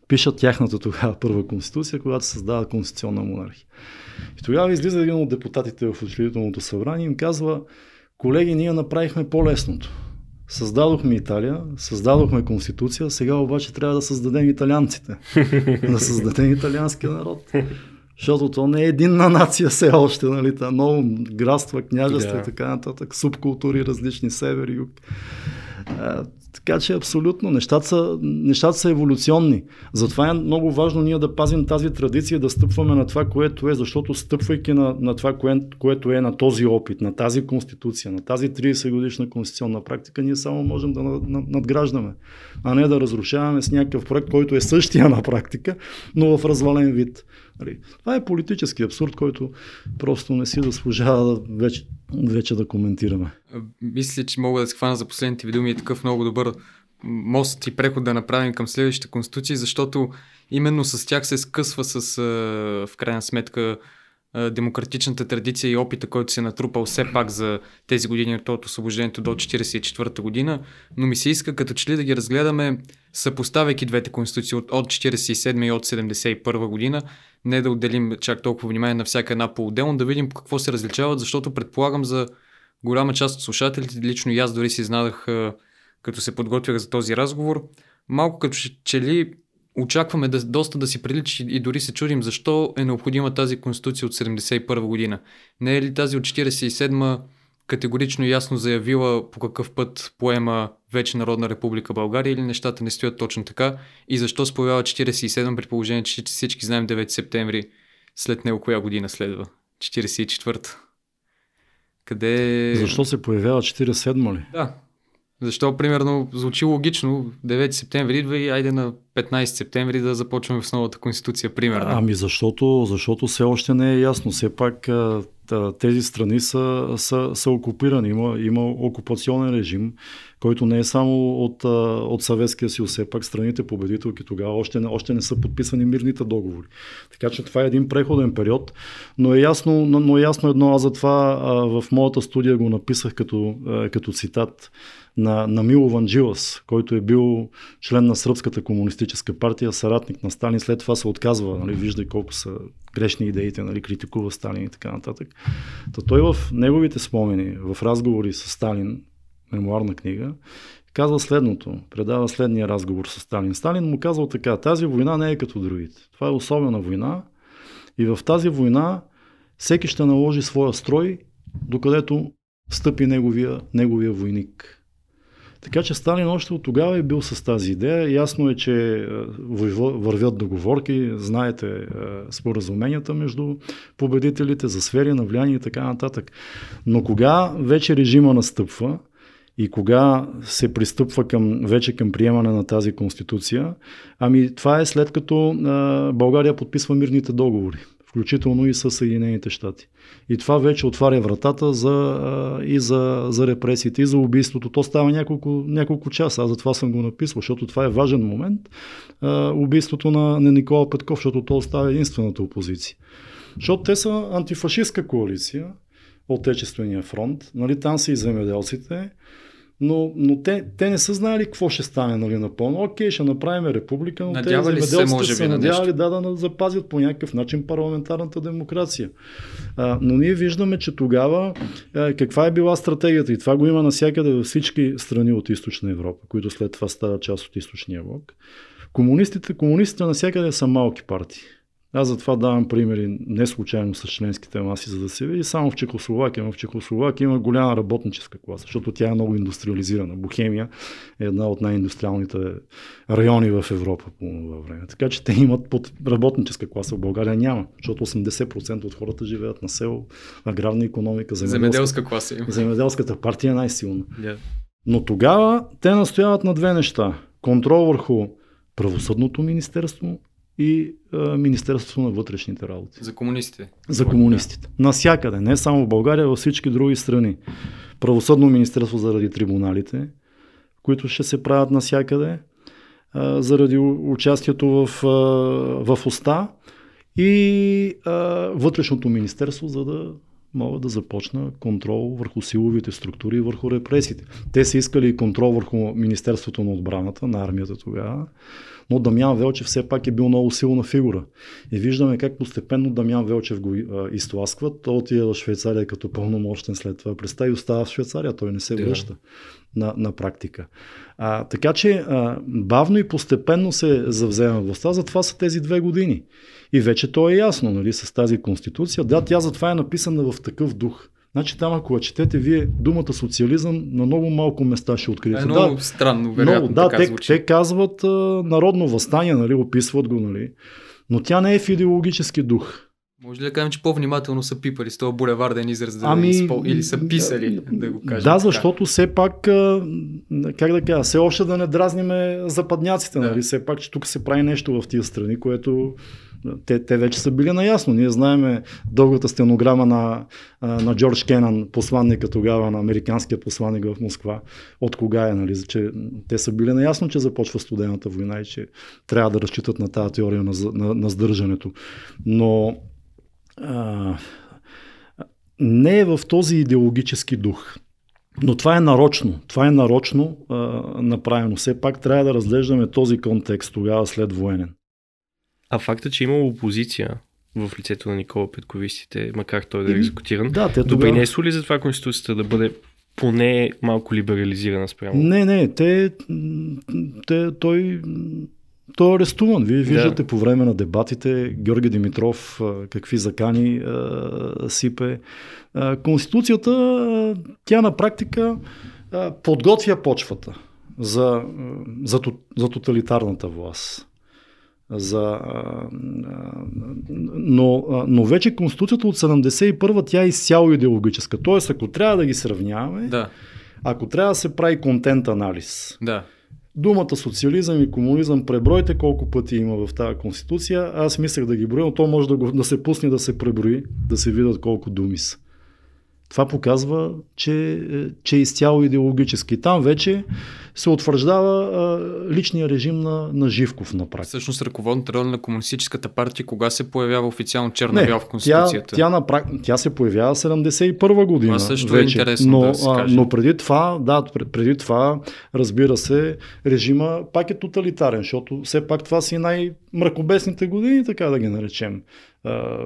пишат тяхната тогава първа конституция, когато се създава конституционна монархия. И тогава излиза един от депутатите в учредителното събрание и им казва, колеги, ние направихме по-лесното. Създадохме Италия, създадохме конституция, сега обаче трябва да създадем италианците. да създадем италианския народ. Защото то не е единна нация все още, нали? Та много градства, княжества Да. и така нататък, субкултури, различни север, юг. Така че абсолютно нещата са, нещата са еволюционни. Затова е много важно ние да пазим тази традиция, да стъпваме на това, което е, защото стъпвайки на, на това, кое, което е на този опит, на тази конституция, на тази 30 годишна конституционна практика, ние само можем да над- над- надграждаме, а не да разрушаваме с някакъв проект, който е същия на практика, но в развален вид. Нали? Това е политически абсурд, който просто не си заслужава вече, вече да коментираме. Мисля, че мога да се хвана за последните ви думи и такъв много добър мост и преход да направим към следващите конституции, защото именно с тях се скъсва с, в крайна сметка, демократичната традиция и опита, който се е натрупал все пак за тези години от освобождението до 1944 година, но ми се иска като че ли да ги разгледаме съпоставяйки двете конституции от, от 47 и от 71 година, не да отделим чак толкова внимание на всяка една по-отделно, да видим какво се различават, защото предполагам за голяма част от слушателите, лично и аз дори си изнадах като се подготвях за този разговор, малко като че ли очакваме да, доста да си приличи и дори се чудим защо е необходима тази конституция от 71 година. Не е ли тази от 47 категорично ясно заявила по какъв път поема вече Народна република България или нещата не стоят точно така и защо се появява 47 при положение, че всички знаем 9 септември след него коя година следва? 44-та. Къде... Защо се появява 47 ли? Да, защо, примерно, звучи логично 9 септември идва и айде на 15 септември да започваме с новата конституция, примерно. Ами защото, защото все още не е ясно. Все пак тези страни са, са, са окупирани. Има, има окупационен режим, който не е само от, от Съветския съюз. Все пак страните победителки тогава още не, още не са подписани мирните договори. Така че това е един преходен период. Но е ясно, но е ясно едно. Аз затова в моята студия го написах като, като цитат на, на Мило Ванджилас, който е бил член на Сръбската комунистическа партия, съратник на Сталин, след това се отказва, нали, вижда колко са грешни идеите, нали, критикува Сталин и така нататък. То той в неговите спомени, в разговори с Сталин, мемуарна книга, казва следното, предава следния разговор с Сталин. Сталин му казал така, тази война не е като другите. Това е особена война и в тази война всеки ще наложи своя строй, докъдето стъпи неговия, неговия войник. Така че Сталин още от тогава е бил с тази идея. Ясно е, че е, вървят договорки, знаете е, споразуменията между победителите за сфери на влияние и така нататък. Но кога вече режима настъпва и кога се пристъпва към, вече към приемане на тази конституция, ами това е след като е, България подписва мирните договори включително и с Съединените щати. И това вече отваря вратата за, и за, за репресиите, и за убийството. То става няколко, няколко часа. Аз затова съм го написал, защото това е важен момент. убийството на, на Никола Петков, защото то става единствената опозиция. Защото те са антифашистска коалиция, Отечествения фронт. Нали, там са и земеделците но, но те, те не са знаели какво ще стане нали, напълно. Окей, ще направим република, но надявали те се, може са надявали да, да запазят по някакъв начин парламентарната демокрация. А, но ние виждаме, че тогава а, каква е била стратегията и това го има навсякъде във всички страни от източна Европа, които след това стават част от източния блок. Комунистите, комунистите навсякъде са малки партии. Аз затова давам примери не случайно с членските маси, за да се види. Само в Чехословакия. Но в Чехословакия има голяма работническа класа, защото тя е много индустриализирана. Бохемия е една от най-индустриалните райони в Европа по това време. Така че те имат под работническа класа. В България няма, защото 80% от хората живеят на село, аграрна економика, земеделска, земеделска класа. Земеделската партия е най-силна. Yeah. Но тогава те настояват на две неща. Контрол върху правосъдното министерство и а, Министерството на вътрешните работи. За комунистите. За комунистите. Насякъде, не само в България, във всички други страни. Правосъдно министерство заради трибуналите, които ще се правят насякъде, а, заради участието в, а, в уста и а, вътрешното министерство, за да могат да започна контрол върху силовите структури и върху репресиите. Те са искали контрол върху Министерството на отбраната, на армията тогава, но Дамян Велчев все пак е бил много силна фигура. И виждаме как постепенно Дамян Велчев го а, изтласква. Той отива в Швейцария като пълномощен след това. Представи остава в Швейцария, той не се връща на, на практика. А, така че а, бавно и постепенно се завзема властта, затова са тези две години. И вече то е ясно, нали, с тази конституция. Да, тя затова е написана в такъв дух. Значи там, ако четете вие думата социализъм, на много малко места ще откриете. Е много да, странно, вероятно. Много, да, те, те казват а, народно възстание, нали, описват го, нали. Но тя не е в идеологически дух. Може ли да кажем, че по-внимателно са пипали с този булеварден израз да ами, изпол... или са писали, да го кажем. Да, защото все пак, как да кажа, все още да не дразниме западняците, да. нали? Все пак, че тук се прави нещо в тия страни, което те, те вече са били наясно. Ние знаеме дългата стенограма на, на Джордж Кенан, посланника тогава на американския посланник в Москва, от кога е, нали, че те са били наясно, че започва студената война и че трябва да разчитат на тази теория на, на, на сдържането. Но а, не е в този идеологически дух. Но това е нарочно. Това е нарочно а, направено. Все пак трябва да разглеждаме този контекст тогава след военен. А факта, че има опозиция в лицето на Никола Петковистите, макар той да е екзекутиран, да, те допринесло тогава... ли за това Конституцията да бъде поне малко либерализирана спрямо? Не, не, те, те той той е арестуван. Вие виждате да. по време на дебатите Георги Димитров какви закани а, сипе. А, Конституцията, тя на практика а, подготвя почвата за, за, за тоталитарната власт. За, но, но вече Конституцията от 71-а тя е изцяло идеологическа. Тоест, ако трябва да ги сравняваме, да. ако трябва да се прави контент анализ, да Думата социализъм и комунизъм пребройте колко пъти има в тази конституция. Аз мислех да ги броя, но то може да, го, да се пусне да се преброи, да се видят колко думи са. Това показва, че, че е изцяло идеологически. Там вече се утвърждава а, личния режим на, на Живков на практика. Всъщност ръководната роля на Комунистическата партия, кога се появява официално черно-бял в Конституцията? Тя, тя, на, тя се появява 71 година. Това също е вече. е интересно но, да се каже. но преди това, да, преди това, разбира се, режима пак е тоталитарен, защото все пак това си най-мракобесните години, така да ги наречем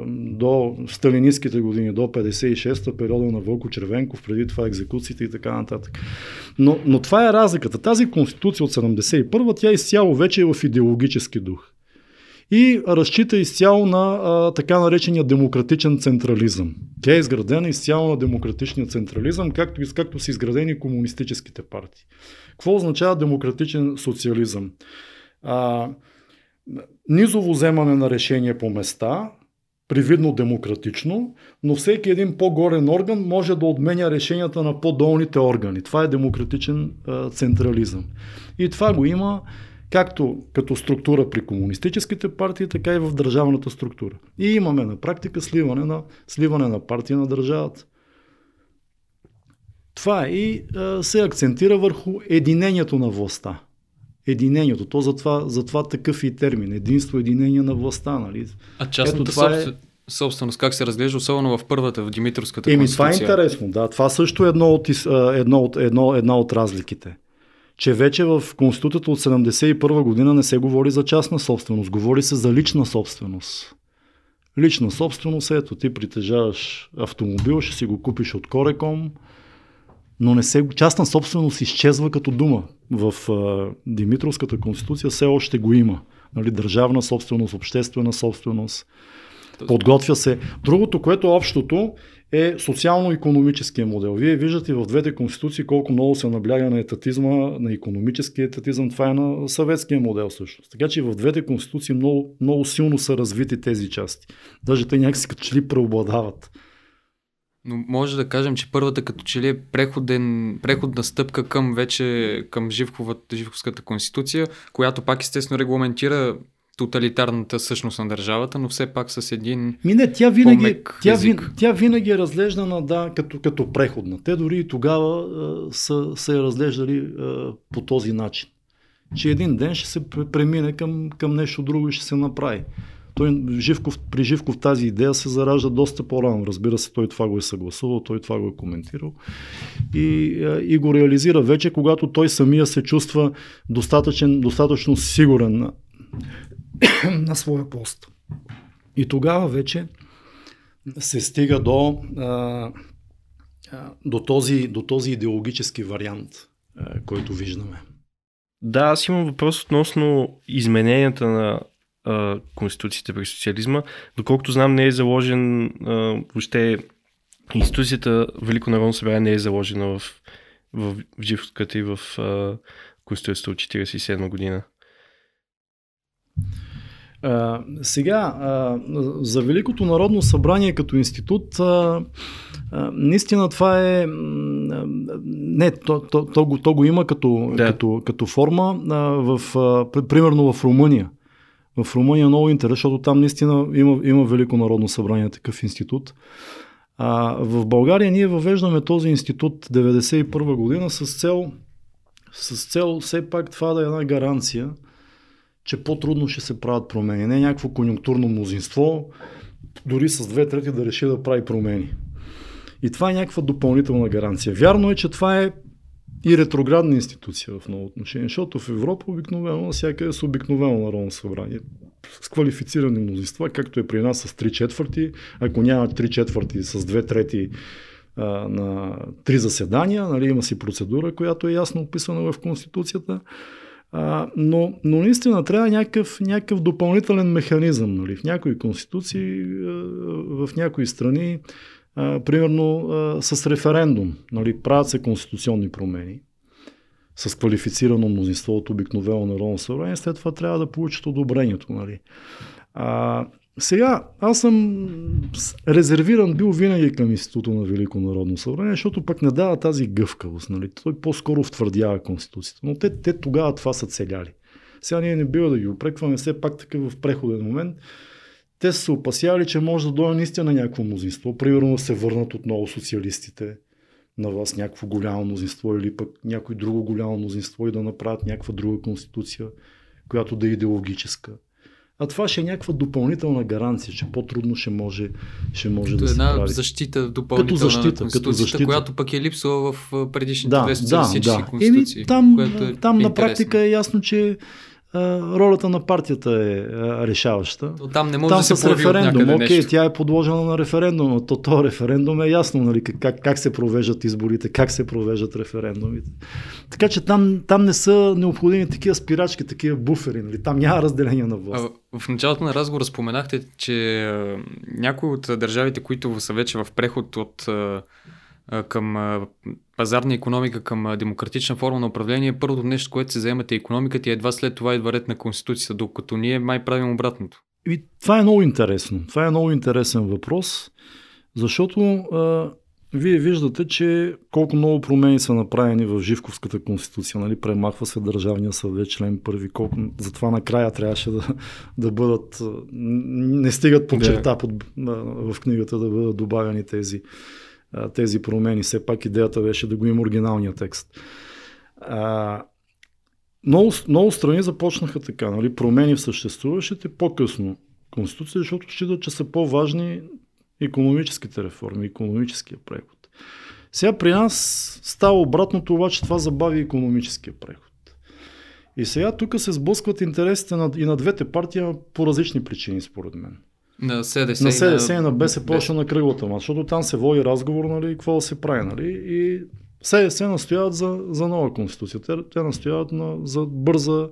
до сталинистските години, до 56-та периода на Вълко Червенков, преди това екзекуциите и така нататък. Но, но това е разликата. Тази конституция от 71-та, тя изцяло вече е в идеологически дух. И разчита изцяло на а, така наречения демократичен централизъм. Тя е изградена изцяло на демократичния централизъм, както, както са изградени комунистическите партии. Какво означава демократичен социализъм? А, низово вземане на решения по места, привидно демократично, но всеки един по-горен орган може да отменя решенията на по-долните органи. Това е демократичен а, централизъм. И това го има както като структура при комунистическите партии, така и в държавната структура. И имаме на практика сливане на, сливане на партия на държавата. Това е и а, се акцентира върху единението на властта единението. То затова, затова такъв и термин. Единство, единение на властта. Нали? А частната това собствен... е... собственост как се разглежда, особено в първата, в Димитровската Еми, това е интересно. Да, това също е едно от, едно от, едно, една от разликите. Че вече в Конституцията от 71 година не се говори за частна собственост, говори се за лична собственост. Лична собственост, ето ти притежаваш автомобил, ще си го купиш от Кореком, но не се, частна собственост изчезва като дума. В а, Димитровската конституция все още го има. Нали, държавна собственост, обществена собственост. Подготвя се. Другото, което е общото, е социално-економическия модел. Вие виждате в двете конституции колко много се набляга на етатизма, на економическия етатизъм. Това е на съветския модел всъщност. Така че в двете конституции много, много силно са развити тези части. Даже те някакси като че ли преобладават. Но може да кажем, че първата като че ли е преходен, преходна стъпка към вече към Живковата, Живковската конституция, която пак естествено регламентира тоталитарната същност на държавата, но все пак с един Мине, тя винаги, тя, език. тя винаги е разглеждана да, като, като преходна. Те дори и тогава а, са, са я разглеждали а, по този начин. Че един ден ще се премине към, към нещо друго и ще се направи. Той, Живков, при Живков тази идея се заражда доста по-рано. Разбира се, той това го е съгласувал, той това го е коментирал и, и го реализира вече, когато той самия се чувства достатъчен, достатъчно сигурен на, на своя пост. И тогава вече се стига до, а, до, този, до този идеологически вариант, който виждаме. Да, аз имам въпрос относно измененията на а, Конституцията при социализма. Доколкото знам, не е заложен а, въобще институцията Велико народно събрание не е заложена в, в, Живската и в а, Конституцията от 1947 година. А, сега, а, за Великото народно събрание като институт, а, а, наистина това е. Не, то, то, то, го, то го има като, да. като, като форма, а, в, а, примерно в Румъния. В Румъния е много интерес, защото там наистина има, има Велико народно събрание, такъв институт. А, в България ние въвеждаме този институт 1991 година с цел, с цел все пак това да е една гаранция, че по-трудно ще се правят промени. Не някакво конюнктурно мнозинство, дори с две трети да реши да прави промени. И това е някаква допълнителна гаранция. Вярно е, че това е и ретроградна институция в много отношение, защото в Европа обикновено, навсякъде с обикновено народно събрание. С квалифицирани мнозинства, както е при нас с 3 четвърти, ако няма 3 четвърти с 2 трети а, на три заседания, нали, има си процедура, която е ясно описана в Конституцията. А, но, но наистина трябва някакъв, някакъв допълнителен механизъм. Нали. В някои конституции, в някои страни примерно а, с референдум. Нали, правят се конституционни промени с квалифицирано мнозинство от обикновено народно събрание, след това трябва да получат одобрението. Нали. А, сега, аз съм резервиран бил винаги към Института на Велико народно събрание, защото пък не дава тази гъвкавост. Нали. Той по-скоро втвърдява Конституцията. Но те, те тогава това са целяли. Сега ние не бива да ги опрекваме, все пак такъв в преходен момент те са се опасяли, че може да дойде наистина някакво мнозинство. Примерно да се върнат отново социалистите на вас някакво голямо мнозинство или пък някой друго голямо мнозинство и да направят някаква друга конституция, която да е идеологическа. А това ще е някаква допълнителна гаранция, че по-трудно ще може, ще може като да една се прави. защита допълнителна Като защита, като защита. която пък е липсвала в предишните Да, две да, социалистически да. конституции. Еми, там, е там на практика е ясно, че ролята на партията е решаваща. То Там не може Там да се с референдум, окей, нещо. тя е подложена на референдум, но то, то референдум е ясно, нали, как- как, се провеждат изборите, как се провеждат референдумите. Така че там, там не са необходими такива спирачки, такива буфери, нали, там няма разделение на власт. В началото на разговора споменахте, че някои от държавите, които са вече в преход от към пазарна економика, към демократична форма на управление, първото нещо, което се заемате е економиката и едва след това идва ред на Конституцията, докато ние май правим обратното. И това е много интересно. Това е много интересен въпрос, защото а, вие виждате, че колко много промени са направени в Живковската конституция. Нали? Премахва се Държавния съвет, член първи. Колко... Затова накрая трябваше да, да бъдат. Не стигат по черта под, в книгата да бъдат добавени тези, тези промени. Все пак идеята беше да го има оригиналния текст. А, много, много страни започнаха така, нали, промени в съществуващите по-късно конституции, защото считат, че са по-важни економическите реформи, економическия преход. Сега при нас става обратното, обаче това забави економическия преход. И сега тук се сблъскват интересите на, и на двете партии по различни причини, според мен. На СДС, На СДС и на БСП още на кръглата маса, защото там се води разговор, нали, какво да се прави, нали, и СДС настояват за, за нова конституция. Те, те настояват на, за бърза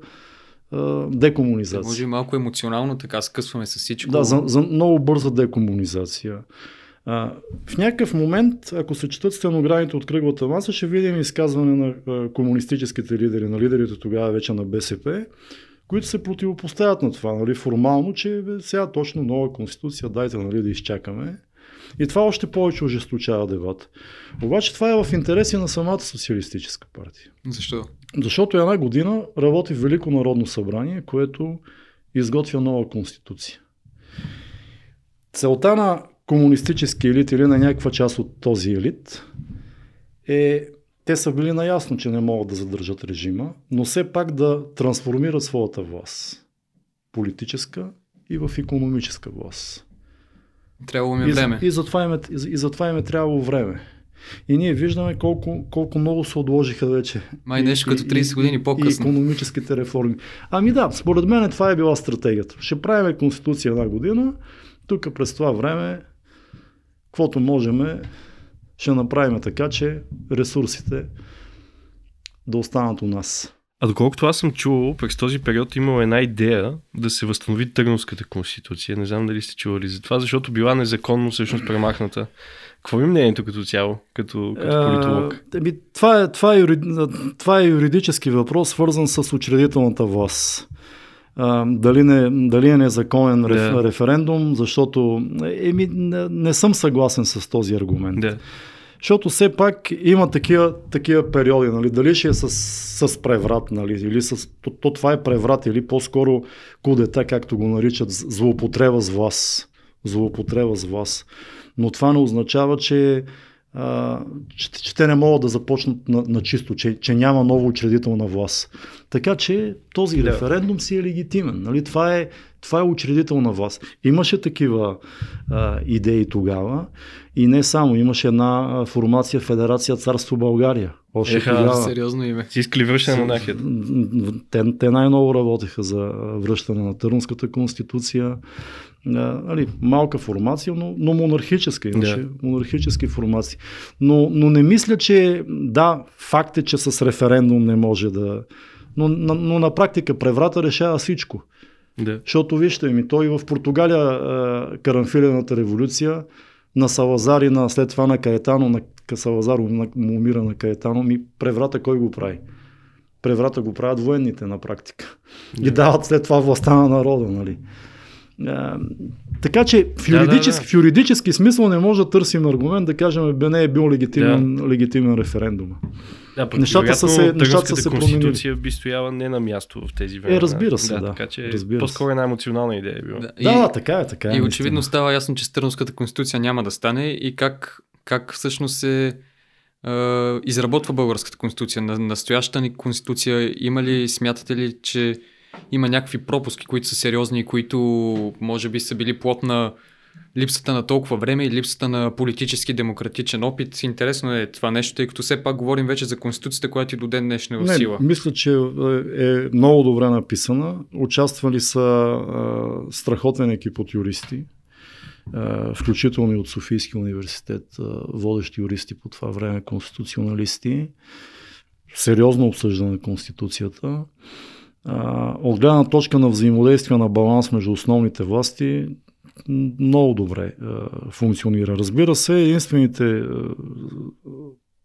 а, декомунизация. може малко емоционално, така скъсваме с всичко. Да, за, за много бърза декомунизация. А, в някакъв момент, ако се четат стенограмите от кръглата маса, ще видим изказване на а, комунистическите лидери, на лидерите тогава вече на БСП, които се противопоставят на това, нали, формално, че бе, сега точно нова конституция, дайте нали, да изчакаме. И това още повече ожесточава дебат. Обаче това е в интереси на самата социалистическа партия. Защо? Защото една година работи Велико народно събрание, което изготвя нова конституция. Целта на комунистически елит или на някаква част от този елит е те са били наясно, че не могат да задържат режима, но все пак да трансформират своята власт. Политическа и в економическа власт. Трябвало ми е И, време. и, затова им е, и, за- и затова им е трябвало време. И ние виждаме колко, колко много се отложиха вече. Май нещо като и- 30 години по-късно. И економическите реформи. Ами да, според мен това е била стратегията. Ще правим конституция една година, тук през това време, каквото можем, ще направим така, че ресурсите да останат у нас. А доколкото аз съм чувал, през този период имала една идея да се възстанови Търновската конституция. Не знам дали сте чували за това, защото била незаконно всъщност премахната. Какво е мнението като цяло, като, като политолог? А, еми, това, е, това, е това е юридически въпрос, свързан с учредителната власт. А, дали, не, дали е незаконен Да. референдум, защото еми, не, не съм съгласен с този аргумент. Да. Защото все пак има такива, такива периоди, нали? дали ще е с, с преврат, нали? или с, то, то, това е преврат, или по-скоро кудета, както го наричат, злоупотреба с власт. Злоупотреба с власт. Но това не означава, че а, че, че те не могат да започнат на, на чисто, че, че няма ново учредителна власт. Така че този Да. референдум си е легитимен. Нали? Това, е, това е учредителна власт. Имаше такива а, идеи тогава и не само. Имаше една формация Федерация Царство България. Още Еха, тогава. Сериозно име. Си искали връщане на монархията. Те, те най-много работеха за връщане на Търнската конституция. А, нали, малка формация, но, но монархическа. Имаше Да. монархически формации. Но, но не мисля, че да, факт е, че с референдум не може да. Но, но, но на практика преврата решава всичко. Да. Защото вижте ми, той в Португалия карамфилената революция на Салазар и на, след това на Каетано, на Салазар му умира на Каетано, ми преврата кой го прави? Преврата го правят военните на практика. И дават след това властта на народа, нали? Така че в Да, да, юридически, да. в юридически смисъл не може да търсим аргумент да кажем, бе не е бил легитимен, да. легитимен референдум. Да, пък Нещата са се- нещата са се променили. конституция би стояла не на място в тези времена. разбира се, да. Така че Разбира се. по-скоро една емоционална идея е била. Да, Да, да, така е, така е. И наистина. очевидно става ясно, че Стърнската конституция няма да стане и как, как всъщност се е, изработва българската конституция. На настоящата ни конституция има ли, смятате ли, че има някакви пропуски, които са сериозни и които може би са били плод на липсата на толкова време и липсата на политически демократичен опит. Интересно е това нещо, тъй като все пак говорим вече за конституцията, която и до ден днешно е в Не, сила. мисля, че е е много добре написана. Участвали са а, страхотен екип от юристи, а, включително и от Софийския университет, а, водещи юристи по това време, конституционалисти. Сериозно обсъждане на Конституцията. А, от гледна точка на взаимодействие на баланс между основните власти, много добре а, функционира. Разбира се, единствените а,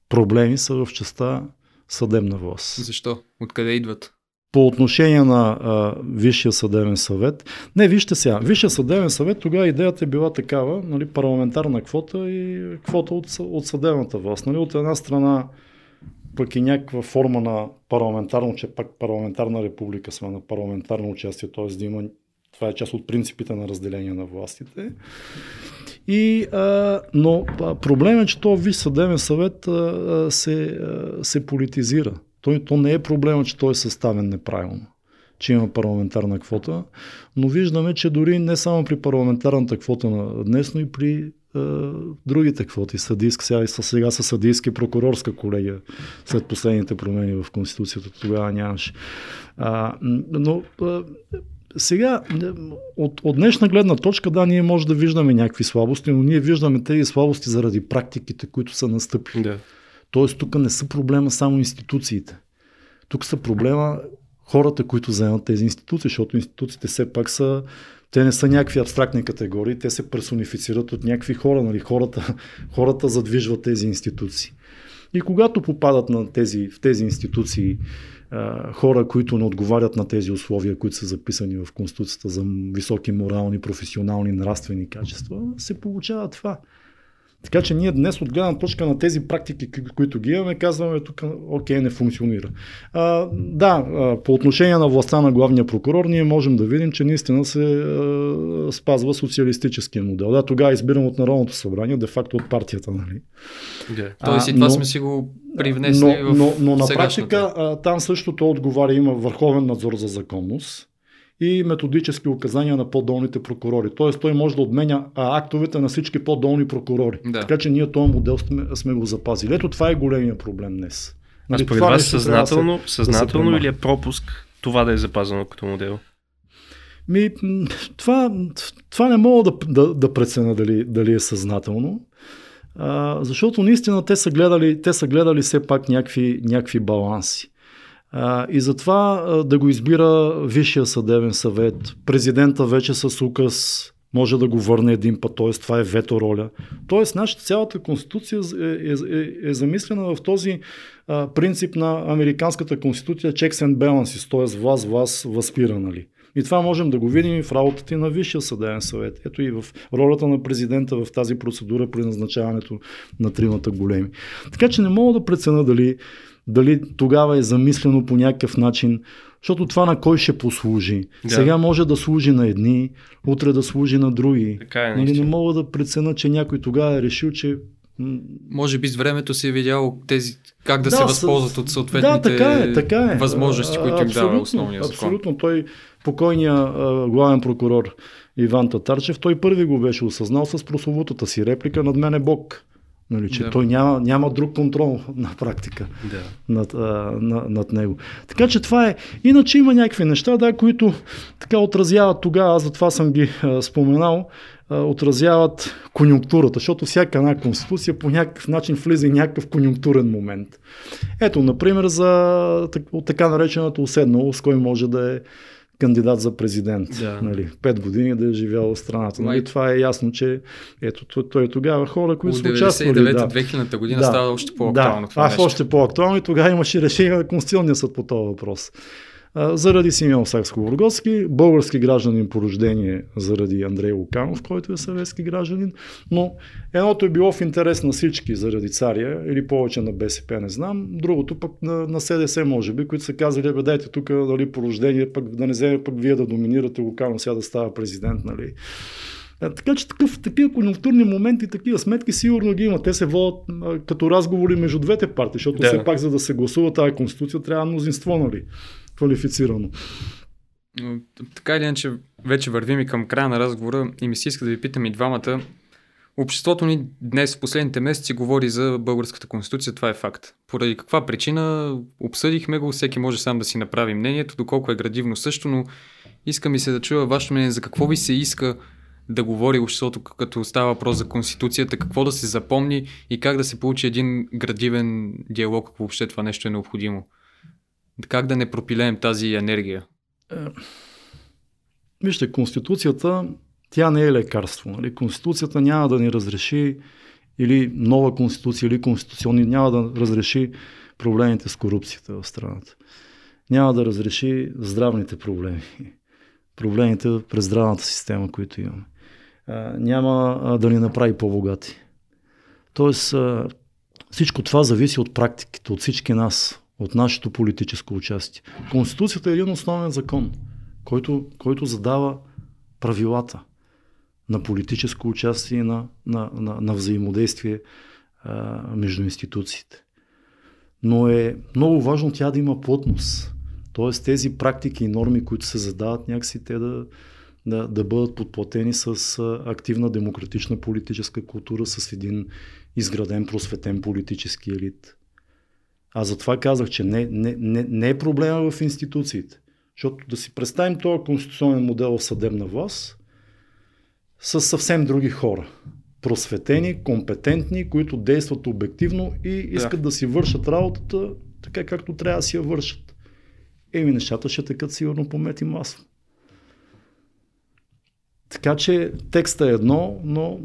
проблеми са в частта съдебна власт. Защо? Откъде идват? По отношение на а, Висшия съдебен съвет. Не, вижте сега. Висшия съдебен съвет, тогава идеята е била такава, нали, парламентарна квота и квота от, от съдебната власт. Нали, от една страна пък и някаква форма на парламентарно, че пак парламентарна република сме на парламентарно участие, т.е. да има това е част от принципите на разделение на властите. И, а, но а, проблем е, че този Висш съдебен съвет а, се, а, се политизира. Той, то не е проблема, че той е съставен неправилно, че има парламентарна квота, но виждаме, че дори не само при парламентарната квота на днес, но и при другите квоти, съдийска, сега, сега са съдийски и прокурорска колегия, след последните промени в Конституцията, тогава нямаше. А, но а, сега, м, от, от днешна гледна точка, да, ние може да виждаме някакви слабости, но ние виждаме тези слабости заради практиките, които са настъпили. Да. Тоест, тук не са проблема само институциите. Тук са проблема хората, които заемат тези институции, защото институциите все пак са те не са някакви абстрактни категории, те се персонифицират от някакви хора. Нали? Хората, хората задвижват тези институции. И когато попадат на тези, в тези институции хора, които не отговарят на тези условия, които са записани в Конституцията за високи морални, професионални, нравствени качества, се получава това. Така че ние днес от гледна точка на тези практики, ки- които ги имаме, казваме тук, окей, не функционира. А, да, по отношение на властта на главния прокурор, ние можем да видим, че наистина се а, спазва социалистическия модел. Да, тогава е избирам от Народното събрание, де-факто от партията, нали? Да. Тоест и това но- сме си го привнесли но, в но, но на сегашната. практика а, там също то отговаря, има върховен надзор за законност и методически указания на по-долните прокурори. Тоест той може да отменя а, актовете на всички по-долни прокурори. Да. Така че ние този модел сме, сме го запазили. Ето това е големия проблем днес. А Нали, според това вас трябва да се- съзнателно, съзнателно премахне. или е пропуск това да е запазено като модел? Ми, това, това не мога да, да, да преценя дали, дали е съзнателно. А, защото наистина те са гледали, те са гледали все пак някакви, някакви баланси. И затова да го избира Висшия съдебен съвет, президента вече с указ може да го върне един път, т.е. това е вето роля. Тоест, нашата цялата конституция е, е, е, е замислена в този а, принцип на американската конституция checks and balances, т.е. власт, власт възпира, нали? И това можем да го видим и в работата и на Висшия съдебен съвет. Ето и в ролята на президента в тази процедура при назначаването на тримата големи. Така че не мога да преценя дали, дали тогава е замислено по някакъв начин, защото това на кой ще послужи. Да. Сега може да служи на едни, утре да служи на други. Така е, Нали, не мога да преценя, че някой тогава е решил, че Може би с времето си е видял тези, как да, да се възползват от съответните да, така е, така е. възможности, които им дава основния закон. Абсолютно. Той, покойния а, главен прокурор Иван Татарчев, той първи го беше осъзнал с прословутата си реплика над мен е Бог. Нали, че да. той няма, няма друг контрол на практика да. над, а, на, над него. Така че това е. Иначе има някакви неща, да, които така отразяват тогава, аз затова съм ги а, споменал, а, отразяват конюнктурата, защото всяка една конституция по някакъв начин влиза и някакъв конюнктурен момент. Ето, например, за така наречената уседналост, кой може да е кандидат за президент. Да. Нали, пет години да е живял в страната. Нали, това е ясно, че ето, той, е тогава хора, които са участвали. 99-2000 година да. става още по-актуално да, това нещо. още по-актуално и тогава имаше решение на Конституционния съд по този въпрос заради Симеон Сакско-Бургоцки, български гражданин по рождение заради Андрей Луканов, който е съветски гражданин, но едното е било в интерес на всички заради царя или повече на БСП, не знам, другото пък на, на СДС може би, които са казали, бе дайте тук нали, по рождение, пък да не вземе пък вие да доминирате Луканов сега да става президент, нали. Така че такъв, такива конъюнктурни моменти, такива сметки сигурно ги има. Те се водят а, като разговори между двете партии, защото да. все пак за да се гласува тази конституция трябва мнозинство, нали? Квалифицирано. Така или иначе, вече вървим и към края на разговора и ми се иска да ви питам и двамата. Обществото ни днес в последните месеци говори за българската конституция, това е факт. Поради каква причина обсъдихме го, всеки може сам да си направи мнението, доколко е градивно също, но иска ми се да чуя вашето мнение за какво ви се иска да говори обществото, като става въпрос за Конституцията, какво да се запомни и как да се получи един градивен диалог, ако въобще това нещо е необходимо. Как да не пропилеем тази енергия? Е, вижте, Конституцията, тя не е лекарство. Нали? Конституцията няма да ни разреши или нова конституция, или конституционни, няма да разреши проблемите с корупцията в страната. Няма да разреши здравните проблеми. Проблемите през здравната система, които имаме. А, няма да ни направи по-богати. Тоест, а, всичко това зависи от практиките, от всички нас, от нашето политическо участие. Конституцията е един основен закон, който, който задава правилата на политическо участие и на, на, на, на взаимодействие а, между институциите. Но е много важно тя да има плътност. Тоест тези практики и норми, които се задават, някакси те да, да, да бъдат подплатени с активна демократична политическа култура, с един изграден просветен политически елит. Аз затова казах, че не, не, не, не е проблема в институциите. Защото да си представим този конституционен модел в съдебна власт с съвсем други хора. Просветени, компетентни, които действат обективно и искат да, да си вършат работата така както трябва да си я вършат. Еми нещата ще текат сигурно по мет и масло. Така че текста е едно, но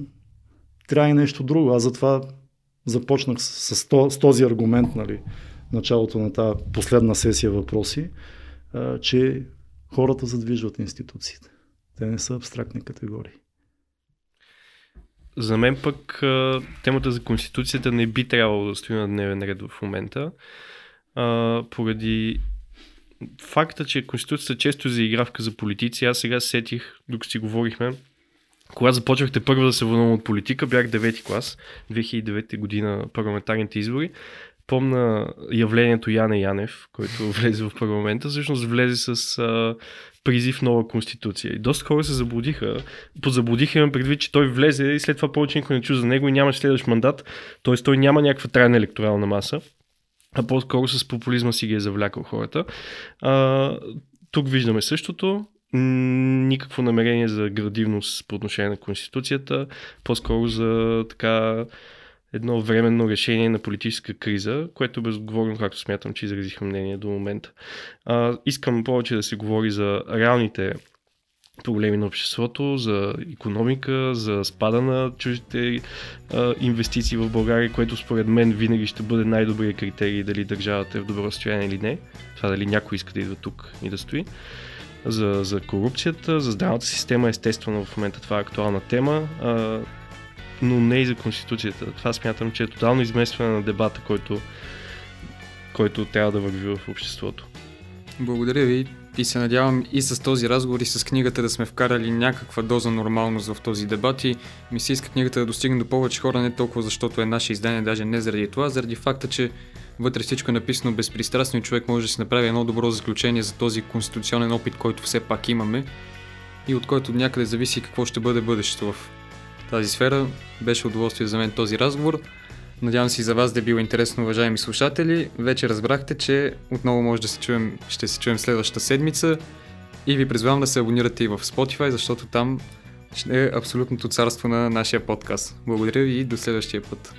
трябва и нещо друго. Аз затова започнах с, с, с този аргумент, нали, началото на тази последна сесия въпроси, а, че хората задвижват институциите. Те не са абстрактни категории. За мен пък темата за Конституцията не би трябвало да стои на дневен ред в момента, а, поради факта, че Конституцията често за игравка за политици. Аз сега сетих, докато си говорихме, когато започнахте първо да се вълнувам от политика, бях 9 клас, 2009 година парламентарните избори. Помна явлението Яне Янев, който влезе в парламента, всъщност влезе с а, призив нова конституция. И доста хора се заблудиха. Подзаблудиха имам предвид, че той влезе и след това повече никой не чу за него и нямаше следващ мандат. Т.е. той няма някаква трайна електорална маса а по-скоро с популизма си ги е завлякал хората. А, тук виждаме същото никакво намерение за градивност по отношение на Конституцията, по-скоро за така едно временно решение на политическа криза, което безотговорно, както смятам, че изразиха мнение до момента. А, искам повече да се говори за реалните проблеми на обществото, за економика, за спада на чуждите а, инвестиции в България, което според мен винаги ще бъде най-добрият критерий дали държавата е в добро състояние или не. Това дали някой иска да идва тук и да стои за, за корупцията, за здравната система, естествено в момента това е актуална тема, а, но не и за Конституцията. Това смятам, че е тотално изместване на дебата, който, който трябва да върви в обществото. Благодаря ви. и се надявам и с този разговор и с книгата да сме вкарали някаква доза нормалност в този дебат и ми се иска книгата да достигне до повече хора, не толкова защото е наше издание, даже не заради това, заради факта, че вътре всичко е написано безпристрастно и човек може да си направи едно добро заключение за този конституционен опит, който все пак имаме и от който някъде зависи какво ще бъде бъдещето в тази сфера. Беше удоволствие за мен този разговор. Надявам се и за вас да е било интересно, уважаеми слушатели. Вече разбрахте, че отново може да се чуем, ще се чуем следващата седмица и ви призвавам да се абонирате и в Spotify, защото там е абсолютното царство на нашия подкаст. Благодаря ви и до следващия път.